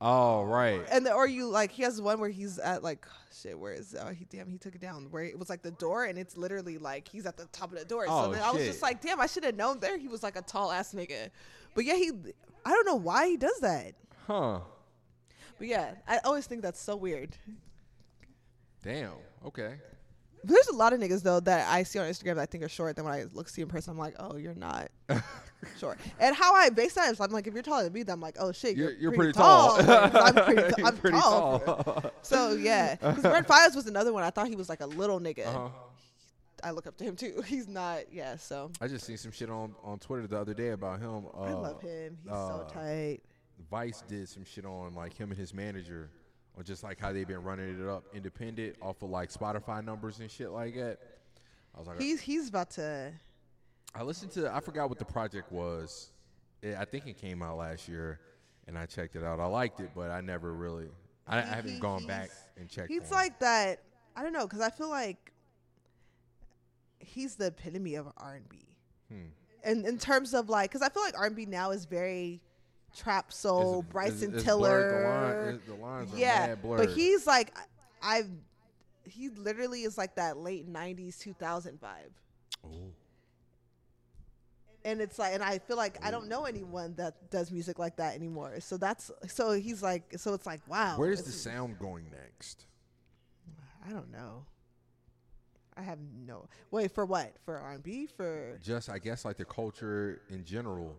Oh right. and the, or you like he has one where he's at like shit where is oh he damn he took it down where it was like the door and it's literally like he's at the top of the door Oh, so then I was just like damn I should have known there he was like a tall ass nigga but yeah he I don't know why he does that Huh. but yeah I always think that's so weird Damn. Okay. there's a lot of niggas though that I see on Instagram that I think are short then when I look see in person I'm like oh you're not short and how I base that is I'm like if you're taller than me then I'm like oh shit You're, you're, you're pretty, tall. Like, I'm pretty, You're I'm pretty tall. tall. So yeah, because Brent Files was another one. I thought he was like a little nigga. uh-huh. I look up to him too. He's not. Yeah. So I just seen some shit on, on Twitter the other day about him. Uh, I love him. He's so uh, tight. Vice did some shit on like him and his manager on just like how they've been running it up independent off of like Spotify numbers and shit like that. I was like, He's he's about to. I listened to I forgot what the project was. It, I think it came out last year, and I checked it out. I liked it, but I never really. I, I haven't he- gone back and checked. He's like that. I don't know because I feel like he's the epitome of R and B. Hmm. And in terms of like, because I feel like R and B now is very trap soul, Is it- Bryson it's Tiller. line, the lines are yeah, but he's like, I, I've, he literally is like that late '90s, 2000 vibe. Ooh. And it's like and i feel like i don't mm. know anyone that does music like that anymore. So that's so he's like so it's like wow Where is the sound going next? i don't know. I have no wait for what? For r&b for Just I guess like the culture in general,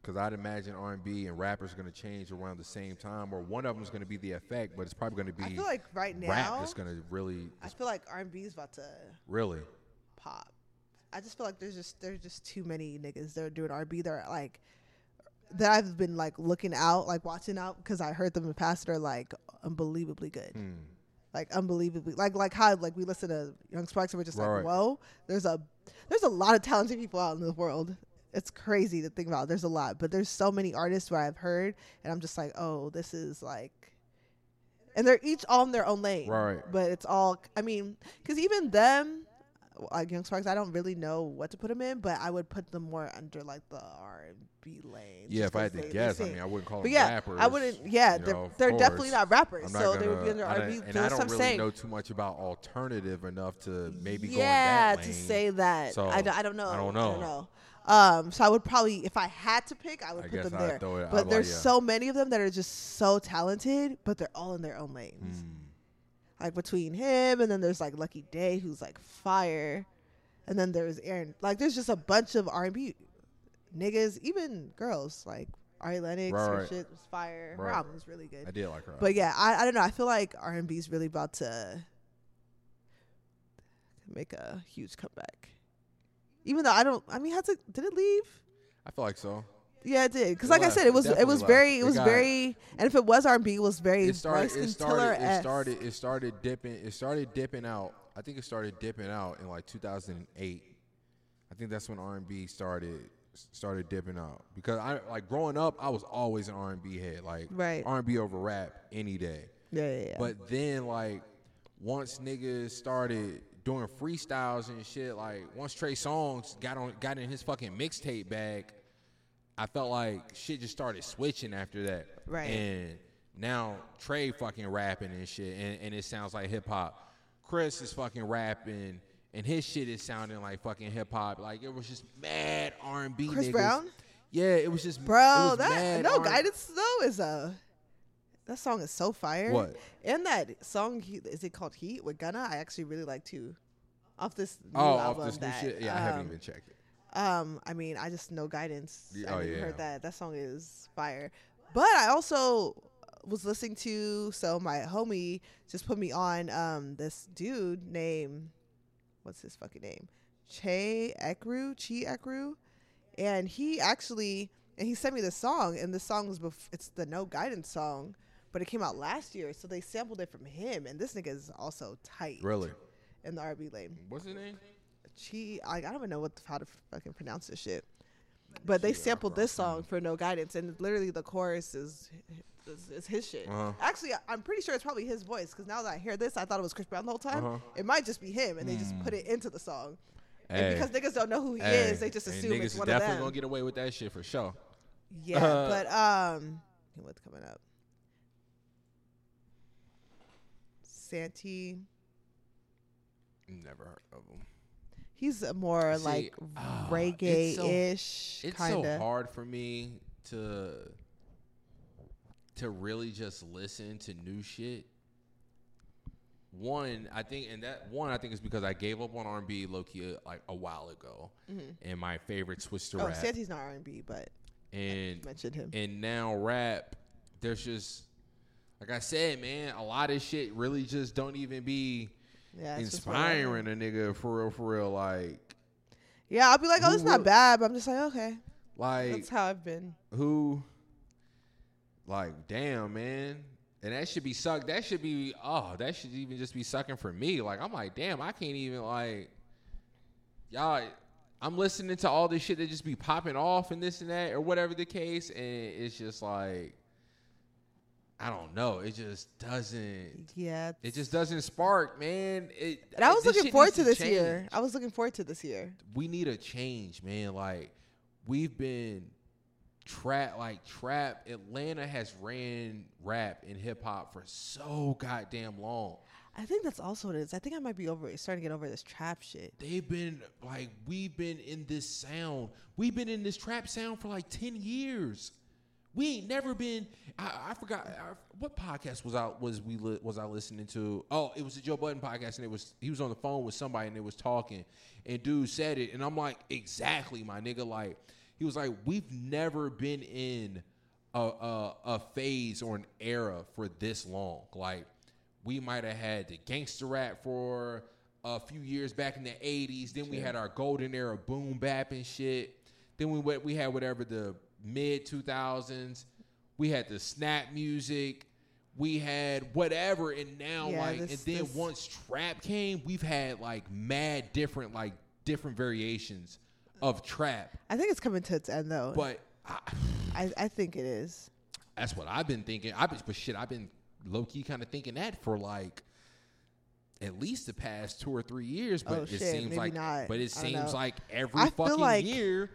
because I'd imagine R and B and rappers are going to change around the same time, or one of them is going to be the effect, but it's probably going to be i feel like right rap now that's going to really, i feel like r&b is about to really. pop i just feel like there's just there's just too many niggas that are doing r&b they're like that i've been like looking out like watching out because i heard them in the past they're like unbelievably good. Hmm. like unbelievably like like how like we listen to Young Sparks and we're just Right, like whoa there's a there's a lot of talented people out in the world. It's crazy to think about. There's a lot but there's so many artists where I've heard and I'm just like oh this is like and they're each in their own lane. Right. but it's all I mean because even them like Young Sparks I don't really know what to put them in but I would put them more under like the R&B lane Yeah, if I had to they- they guess, I mean, I wouldn't call But them yeah, rappers. I wouldn't. Yeah, they're know, they're definitely not rappers, not so gonna, they would be under I don't- R&B. and I That's don't what I'm really saying. know too much about alternative enough to maybe yeah, go in that to say that. So, I, d- I don't know. I don't I don't know. know. Um, so I would probably, if I had to pick, I would I put them I'd there. it- But like- there's yeah. so many of them that are just so talented, but they're all in their own lanes. Hmm. Like between him and then there's like Lucky Daye, who's like fire, and then there's Aaron. Like there's just a bunch of R&B niggas, even girls. Like Ari Lennox, Right, her right. shit was fire. Her Right. album was really good. I did like her. But yeah, I, I don't know. I feel like R and B is really about to make a huge comeback. Even though I don't, I mean, has it? Did it leave? I feel like so. Yeah, it did. Because It like I said, it It was it definitely was very it It was got- very, and if it was R and B, it was very It started. Bryson It started. It started. It started dipping. It started dipping out. I think it started dipping out in like 2008. I think that's when R&B started started dipping out because I like growing up. I was always an R&B head. Like Right. R&B over rap any day. Yeah, yeah, yeah. But then like once niggas started doing freestyles and shit, like once Trey Songz got on got in his fucking mixtape bag, I felt like shit just started switching after that. Right. And now Trey fucking rapping and shit and, and it sounds like hip hop. Chris is fucking rapping and his shit is sounding like fucking hip hop. Like it was just mad R and B. Chris Brown? Yeah, it was just Bro, was that no R- guidance though is a that song is so fire. What? And that song is it called Heat with Gunna? I actually really like too. Off this new Oh, off album this new that, shit. Yeah, I haven't um, even checked it. Um, I mean, I just know guidance. Yeah, I oh, never yeah. heard that. That song is fire. But I also was listening to so my homie just put me on um this dude named what's his fucking name? Che Ekru, Chi Ekru. And he actually and he sent me this song and the song was bef- it's the No Guidance song, but it came out last year, so they sampled it from him and this nigga is also tight Really? in the RB lane. What's his name? Chi, I, I don't even know what the, how to fucking pronounce this shit. But they sampled this song for No Guidance, and literally the chorus is is, is his shit. Uh-huh. Actually, I- I'm pretty sure it's probably his voice because now that I hear this, I thought it was Chris Brown the whole time. Uh-huh. It might just be him, and they just Hmm. put it into the song. Hey. and because niggas don't know who he Hey, is, they just and assume niggas it's is one of definitely them. gonna get away with that shit for sure. yeah, but um, what's coming up? Santee. Never heard of them. He's a more See, like ah, it's reggae-ish It's so of. hard for me to to really just listen to new shit. One, I think, and that one, I think is because I gave up on R and B low key like a while ago, and my favorite to Oh, rap, he's not R&B, but and mentioned him. and now rap. There's just like I said, man, a lot of shit really just don't even be yeah, it's just whatever. inspiring a nigga for real, for real. Like, Yeah, I'll be like, oh, it's not bad, but I'm just like, okay, like that's how I've been. who like damn man and that should be suck that should be oh that should even just be sucking for me like i'm like damn i can't even like y'all i'm listening to all this shit that just be popping off and this and that or whatever the case and it's just like i don't know it just doesn't Yeah, it just doesn't spark man it And I was this looking forward to this year. I was looking forward to this year. we need a change, man. Like we've been trap like trap Atlanta has ran rap and hip hop for so goddamn long. I think that's also what it is. I think I might be over starting to get over this trap shit. They've been like we've been in this sound. We've been in this trap sound for like 10 years. We ain't never been I, I forgot I, what podcast was out was we li, was I listening to? Oh, it was the Joe Budden podcast and it was he was on the phone with somebody and it was talking and dude said it and I'm like exactly my nigga like he was like we've never been in a a, a phase or an era for this long. Like we might have had the gangster rap for a few years back in the 80s. Then we had our golden era boom bap and shit. Then we went, we had whatever the mid 2000s. We had the snap music. We had whatever, and now Yeah, like, this- and then this- once trap came, we've had like mad different, like different variations of trap. I think it's coming to its end though. But I, I, I think it is. that's what I've been thinking. I've been, but shit, I've been low key kind of thinking that for like at least the past two or three years. But Oh, it shit, seems like, not. but it seems know. like every fucking like- year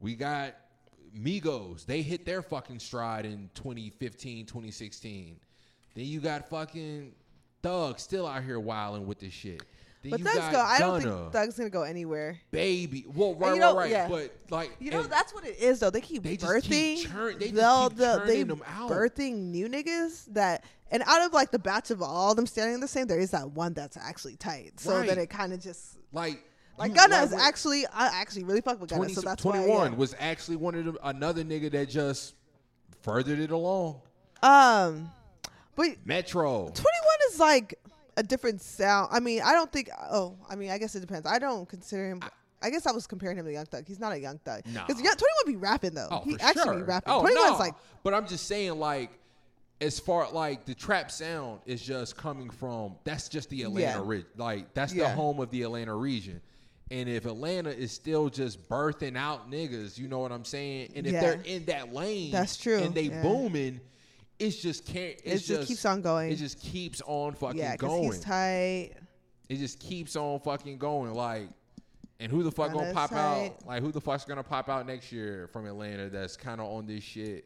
we got Migos. They hit their fucking stride in 2015, 2016. Then you got fucking Thug still out here wilding with this shit. Then But Thug's go. I don't Gunna, think Thug's gonna go anywhere. baby. Well, right, you know, right, right. yeah. But like, You know, that's what it is though. They keep They just birthing. keep churn- they just they'll- keep they'll- they them out. birthing new niggas that, and out of like the batch of all them standing the same, there is that one that's actually tight. So Right. then it kind of just like, like Gunna is actually I actually really fuck with Gunna. 20, so that's 21 why. yeah. was actually one of them another nigga that just furthered it along. Um, but Metro. 21 is like a different sound. I mean, I don't think. Oh, I mean, I guess it depends. I don't consider him. I guess I was comparing him to Young Thug. He's not a Young Thug. Nah. Because 21 be rapping though. Oh, he for actually sure. be rapping. Oh, 21's no. like But I'm just saying, like, as far like the trap sound is just coming from that's just the Atlanta Yeah. region. Like that's the home of the Atlanta region. And if Atlanta is still just birthing out niggas, you know what I'm saying? And if Yeah. they're in that lane, That's true, and they yeah. booming, it's just can't. It's It just keeps on going. It just keeps on fucking yeah, going. he's tight. it just keeps on fucking going. Like, and who the fuck gonna pop tight. out? Like, who the fuck's gonna pop out next year from Atlanta that's kind of on this shit?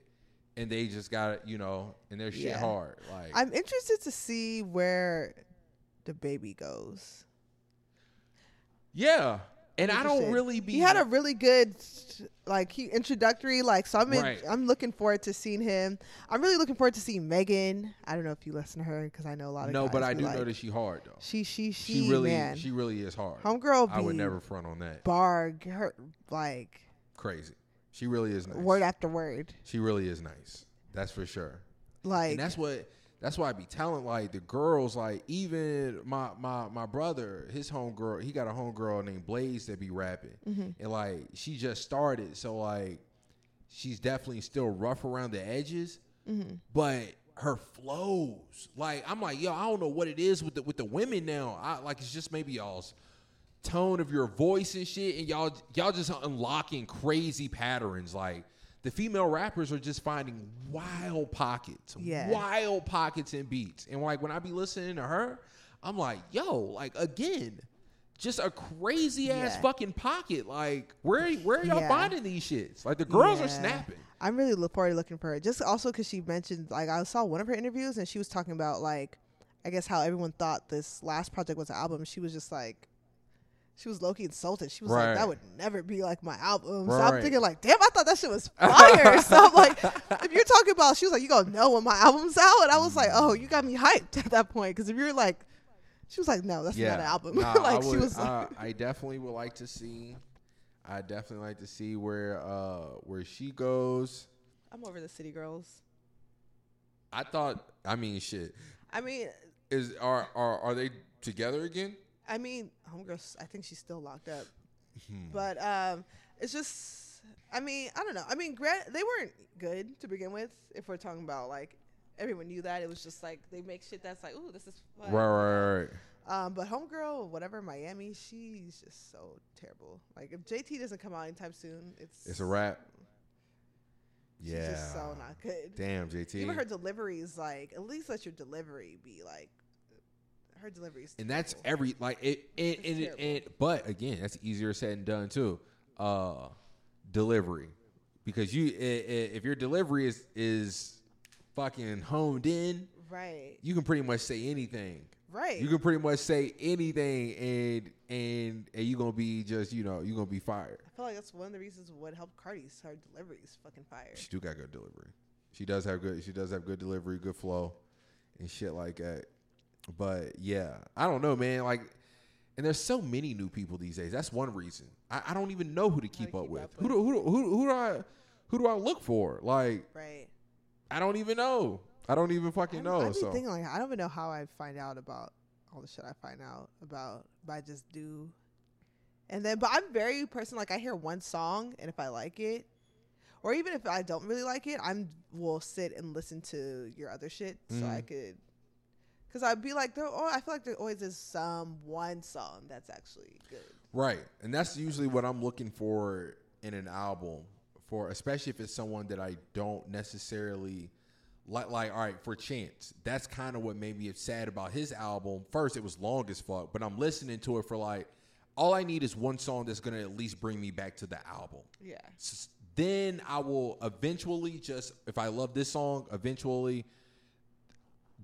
And they just got you know, and their shit Yeah. hard. Like, I'm interested to see where DaBaby goes. Yeah. And I don't really be. He had a really good like he introductory like so I'm in, Right. I'm looking forward to seeing him. I'm really looking forward to seeing Megan. I don't know if you listen to her because I know a lot of no, guys but I who, do like, know that she hard though. she she she, She really, man. she really is hard. Homegirl I would be never front on that. barg her like Crazy. She really is nice. word after word. She really is nice. That's for sure. Like and that's what that's why I be telling like the girls like even my my my brother his homegirl he got a homegirl named Blaze that be rapping Mm-hmm. and like she just started so like she's definitely still rough around the edges Mm-hmm. but her flows like I'm like yo I don't know what it is with the with the women now I like it's just maybe y'all's tone of your voice and shit and y'all y'all just unlocking crazy patterns like the female rappers are just finding wild pockets Yeah. wild pockets and beats and like when i be listening to her i'm like yo like again just a crazy ass Yeah. fucking pocket. Like where where are y'all Yeah. finding these shits? Like the girls are snapping. I'm really look forward to looking for her. Just also because she mentioned, like, I saw one of her interviews and she was talking about, like, I guess how everyone thought this last project was an album. She was just like, she was low key insulted. She was Right. like, that would never be like my album. So I'm thinking, like, damn, I thought that shit was fire. so I'm like, if you're talking about, she was like, you gonna know when my album's out? And I was like, oh, you got me hyped at that point. Because if you're like, she was like, no, that's not an album. Nah, like, I she would- was like, I, I definitely would like to see. I definitely like to see where uh where she goes. I'm over the City Girls. I thought. I mean, shit. I mean, Is are are are they together again? I mean, homegirls. I think she's still locked up. Hmm. But um, it's just. I mean, I don't know. I mean, grant they weren't good to begin with. If we're talking about like, everyone knew that it was just like they make shit that's like, ooh, this is fun. Right, right, right. Um, but homegirl, whatever, Miami, she's just so terrible. Like if JT doesn't come out anytime soon, it's It's a wrap. She's Yeah. just so not good. Damn, JT. Even her delivery is like, at least let your delivery be like, her delivery is. and that's terrible. every like it and, It's and, and but again that's easier said than done too uh delivery because you i- i- if your delivery is is fucking honed in right, you can pretty much say anything right. you can pretty much say anything and and and you gonna be just you know you gonna be fired I feel like that's one of the reasons what helped Cardi's her delivery is fucking fire. she do got good delivery she does have good she does have good delivery good flow and shit like that but yeah i don't know man like and there's so many new people these days that's one reason i, I don't even know who to keep, up, keep with. up who do who, do- who who do i who do i look for like Right. i don't even know i don't even fucking I'm, know I so thinking like I don't even know how I find out about all the shit I find out about, but I just do. And then, but I'm very person like I hear one song and if I like it, or even if I don't really like it, I'm will sit and listen to your other shit so I Mhm. could. Cause I'd be like, there. Oh, I feel like there always is some one song that's actually good. Right. And that's usually what I'm looking for in an album for especially if it's someone that I don't necessarily like like all right, for Chance. That's kind of what made me sad about his album. First, it was long as fuck, but I'm listening to it for like all I need is one song that's going to at least bring me back to the album. Yeah. S- Then I will eventually just if I love this song, eventually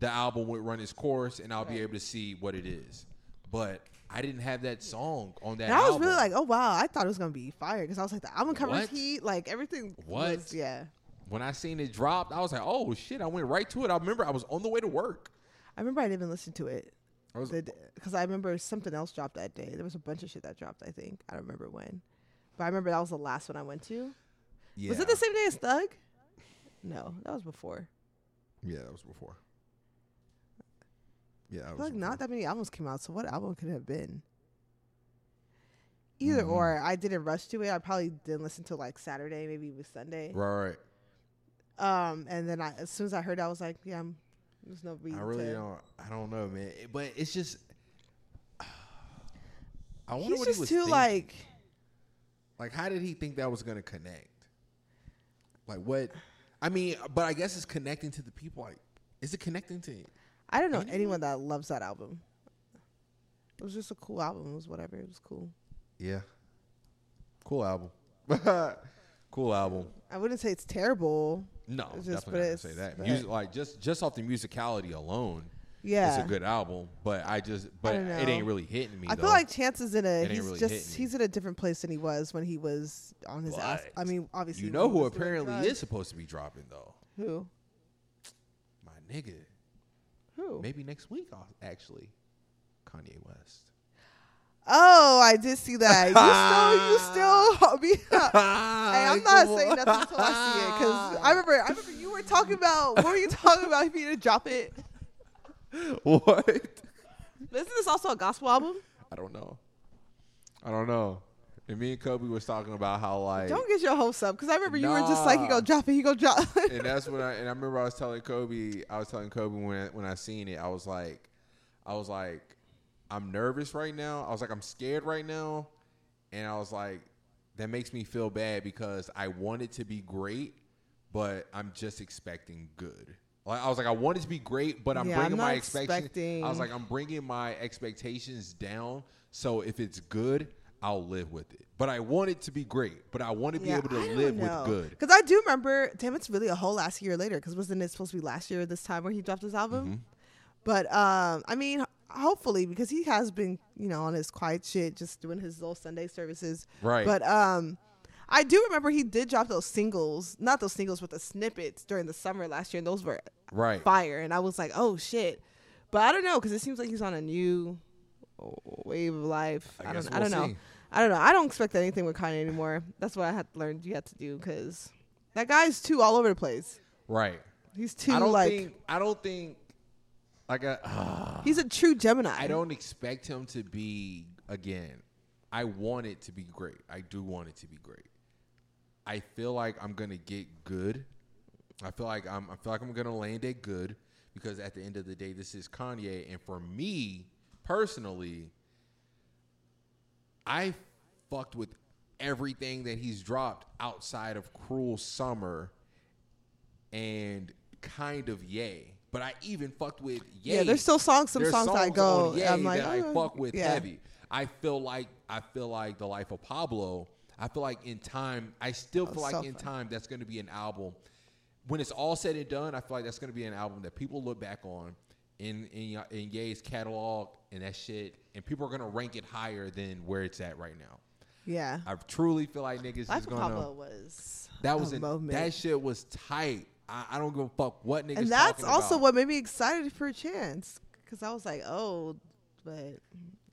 the album would run its course and I'll be able to see what it is. But I didn't have that song on that And I was album. really like, oh wow, I thought it was gonna be fire because I was like, the album covers What? heat, like everything. What? Was, yeah. when I seen it dropped, I was like, "Oh shit!" I went right to it. I remember I was on the way to work. I remember I didn't even listen to it. Because I remember something else dropped that day. There was a bunch of shit that dropped. I think I don't remember when, but I remember that was the last one I went to. yeah. Was it the same day as Thug? No, that was before. Yeah, that was before. Yeah, that I was feel like not that many albums came out. So what album could it have been? Either Mhm. or, I didn't rush to it. I probably didn't listen to like Saturday, maybe it was Sunday. Right, right. Um, and then I, as soon as I heard, it, I was like, yeah, I'm, there's no reason. I really to. don't. I don't know, man. But it's just. I wonder He's what just he was too thinking. like. Like, how did he think that was gonna connect? Like, what? I mean, but I guess it's connecting to the people. Like, is it connecting to? I don't know Anyone? that loves that album. It was just a cool album. It was whatever. It was cool. Yeah. Cool album. cool album. I wouldn't say it's terrible. No, It's just- definitely not gonna say that. Music, like just just off the musicality alone, Yeah. it's a good album. But I just, but don't it know. ain't really hitting me. I though. feel like Chance is in a It ain't he's really just hitting me. he's in a different place than he was when he was on his ass. I But mean, obviously you when know he who was doing apparently drugs. is supposed to be dropping though. who My nigga, who. maybe next week. I'll- Actually, Kanye West. Oh, I did see that. You still you still be. Hey, I'm not saying nothing until I see it because I remember I remember you were talking about what were you talking about if you didn't drop it? what? Isn't this also a gospel album? I don't know. I don't know. And me and Kobe was talking about how like Don't get your hopes up because I remember you were just like, "You go gonna drop it, you gonna drop." it. and that's when I and I remember I was telling Kobe, I was telling Kobe when when I seen it, I was like, I was like, I'm nervous right now. I was like, I'm scared right now, and I was like, that makes me feel bad because I want it to be great, but I'm just expecting good. Like I was like, I want it to be great, but I'm Yeah, I'm bringing not my expectations. I was like, I'm bringing my expectations down. So if it's good, I'll live with it. But I want it to be great. But I want to be able to live with good. Because I do remember, damn, it's really a whole last year later. Because wasn't it supposed to be last year this time where he dropped his album? Mm-hmm. But um, I mean, hopefully, because he has been, you know, on his quiet shit, just doing his little Sunday services. Right. But um, I do remember he did drop those singles, not those singles, but the snippets during the summer last year, and those were Right. fire. And I was like, oh shit. But I don't know because it seems like he's on a new wave of life. I I, don't. I we'll don't know. see. I don't know. I don't expect anything with Kanye anymore. That's what I had learned you had to do because that guy's too all over the place. Right. He's too I don't like think. I don't think. Like a. ah. he's a true Gemini. I don't expect him to be again. I want it to be great. I do want it to be great. I feel like I'm gonna get good. I feel like I'm. I feel like I'm gonna land it good because at the end of the day, this is Kanye, and for me personally, I fucked with everything that he's dropped outside of Cruel Summer and kind of Ye. But I even fucked with Ye. Yeah, there's still songs. Some There's songs, I go. Ye I'm like, that I "Oh, fuck with yeah." heavy. I feel like I feel like the life of Pablo. I feel like in time, I still feel like so in fun. time that's going to be an album. When it's all said and done, I feel like that's going to be an album that people look back on in in in Ye's catalog and that shit, and people are to rank it higher than where it's at right now. Yeah. I truly feel like niggas Life is gonna. Pablo was That was a an, moment. that shit was tight. I, I don't give a fuck what niggas. and that's also about. what made me excited for a chance because I was like, oh, but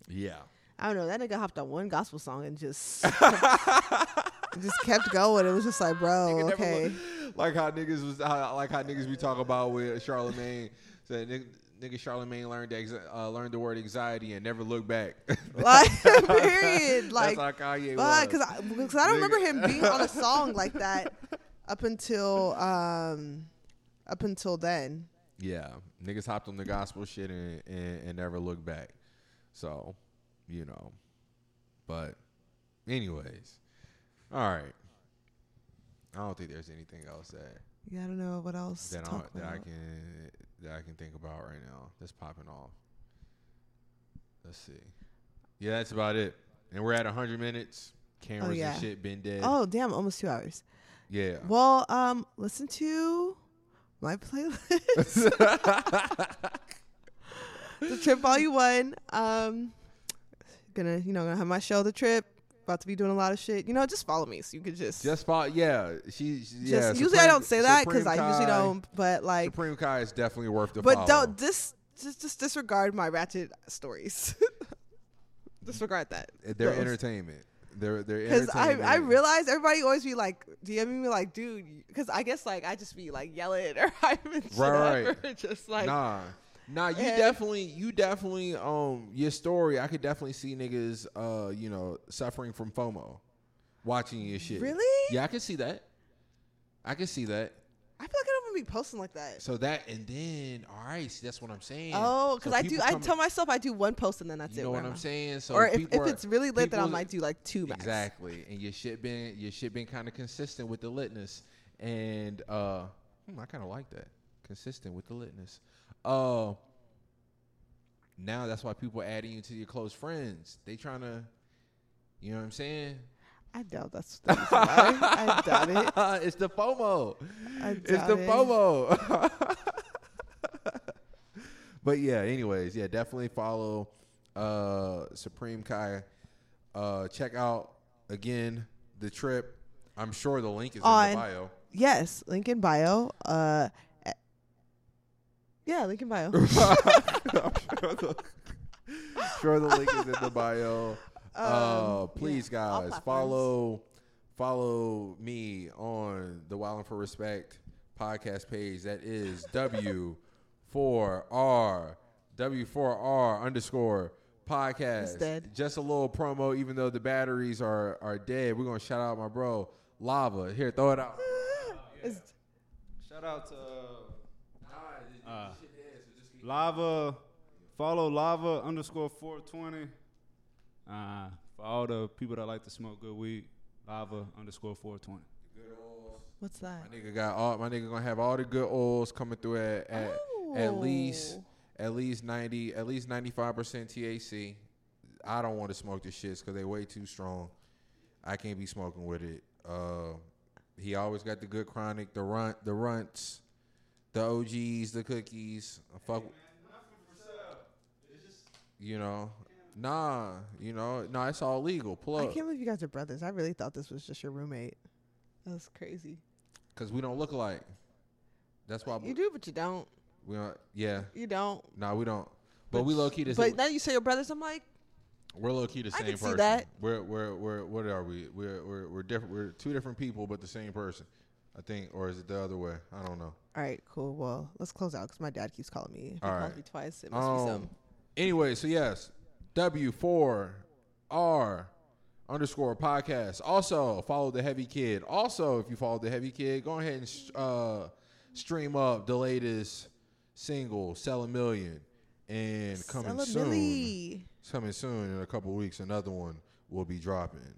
Yeah. I don't know. That nigga hopped on one gospel song and just just kept going. It was just like, bro, okay. like how niggas was how, like how niggas be talking about with Charlemagne. Said nigga, Charlemagne learned ex- uh, learned the word anxiety and never looked back. Like, period. Like, That's how Kanye because I, I don't remember him being on a song like that up until um up until then. yeah, niggas hopped on the gospel shit and, and, and never looked back. So, you know, but anyways, all right. I don't think there's anything else that Yeah, I don't know what else. that, I, that I can that I can think about right now that's popping off. Let's see. Yeah, that's about it. And we're at 100 minutes. Cameras yeah. and shit been dead. Oh damn, almost two hours. yeah. Well, um, listen to my playlist, the Trip Volume One. Um, gonna you know gonna have my show, The Trip. About to be doing a lot of shit. You know, just follow me so you could just. Just follow. Yeah, she. she just- yeah. usually I don't say that because I usually don't. But like, Supreme Kai is definitely worth the but follow. don't just just just disregard my ratchet stories. disregard that. Eh, they're Those. entertainment. They're they're Because I, entertainment. I realize everybody always be like DMing me like, dude, because I guess like I just be like yelling or shit Right, or just like nah. Nah, you And- definitely, you definitely, um, your story. I could definitely see niggas, uh, you know, suffering from FOMO, watching your shit. Really? Yeah, I can see that. I can see that. I feel like I don't even be posting like that. So that, and then, all right, see, that's what I'm saying. Oh, So because I do. I tell myself I do one post and then that's you it. know what I'm I'm- saying. So or if, if are- it's really lit, then I might do like two max. Exactly, and your shit been your shit been kind of consistent with the litness, and uh, hmm, I kind of like that consistent with the litness. Uh, now that's why people are adding you to your close friends. They trying to, you know what I'm saying? I doubt that's. that's why. I doubt it. it's the FOMO. I It's the it. FOMO. but yeah, anyways, yeah, definitely follow uh Supreme Kai. Uh check out again the trip. I'm sure the link is in the bio. Yes, link in bio. Uh, yeah, link in bio. I'm sure the, sure the link is in the bio. uh Um, please yeah, guys follow follow me on the Wild and for Respect podcast page. That is W four R W four R underscore podcast. Just a little promo, even though the batteries are are dead. We're gonna shout out my bro Lava. Here, throw it out. It's- Shout out to uh, Lava. Follow Lava underscore 420. Uh, for all the people that like to smoke good weed, Lava underscore 420. Good old What's that? My nigga got all. My nigga gonna have all the good oils coming through at at, at least Oh. at least ninety at least ninety five percent THC. I don't want to smoke the shits because they way too strong. I can't be smoking with it. Uh, he always got the good chronic, the runt, the runts, the OGs, the cookies. I fuck. You know, nah. You know, nah. It's all legal. Pull up. I can't believe you guys are brothers. I really thought this was just your roommate. That's crazy. because we don't look alike. That's why You do, but you don't. we don't. Yeah, You don't. nah, we don't. But, we low key the same. But now you say your brothers. I'm like, We're low key the I same can see person. that. We're we're we're what are we? We're we're we're different. We're two different people, but the same person. I think, or is it the other way? I don't know. all right, cool. Well, let's close out because my dad keeps calling me. He All calls right. me twice. It must be Um. something. Anyway, so yes, W four R underscore podcast. Also follow the Heavy Kid. Also, if you follow the Heavy Kid, go ahead and sh- uh, stream up the latest single, "Sell a Million, and coming Sell a soon. milli. It's coming soon in a couple weeks. Another one will be dropping.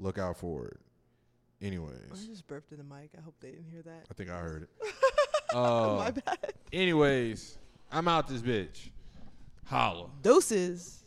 Look out for it. I just burped in the mic. I hope they didn't hear that. I think I heard it. Uh, My bad. anyways, I'm out this bitch. Holla. Doses.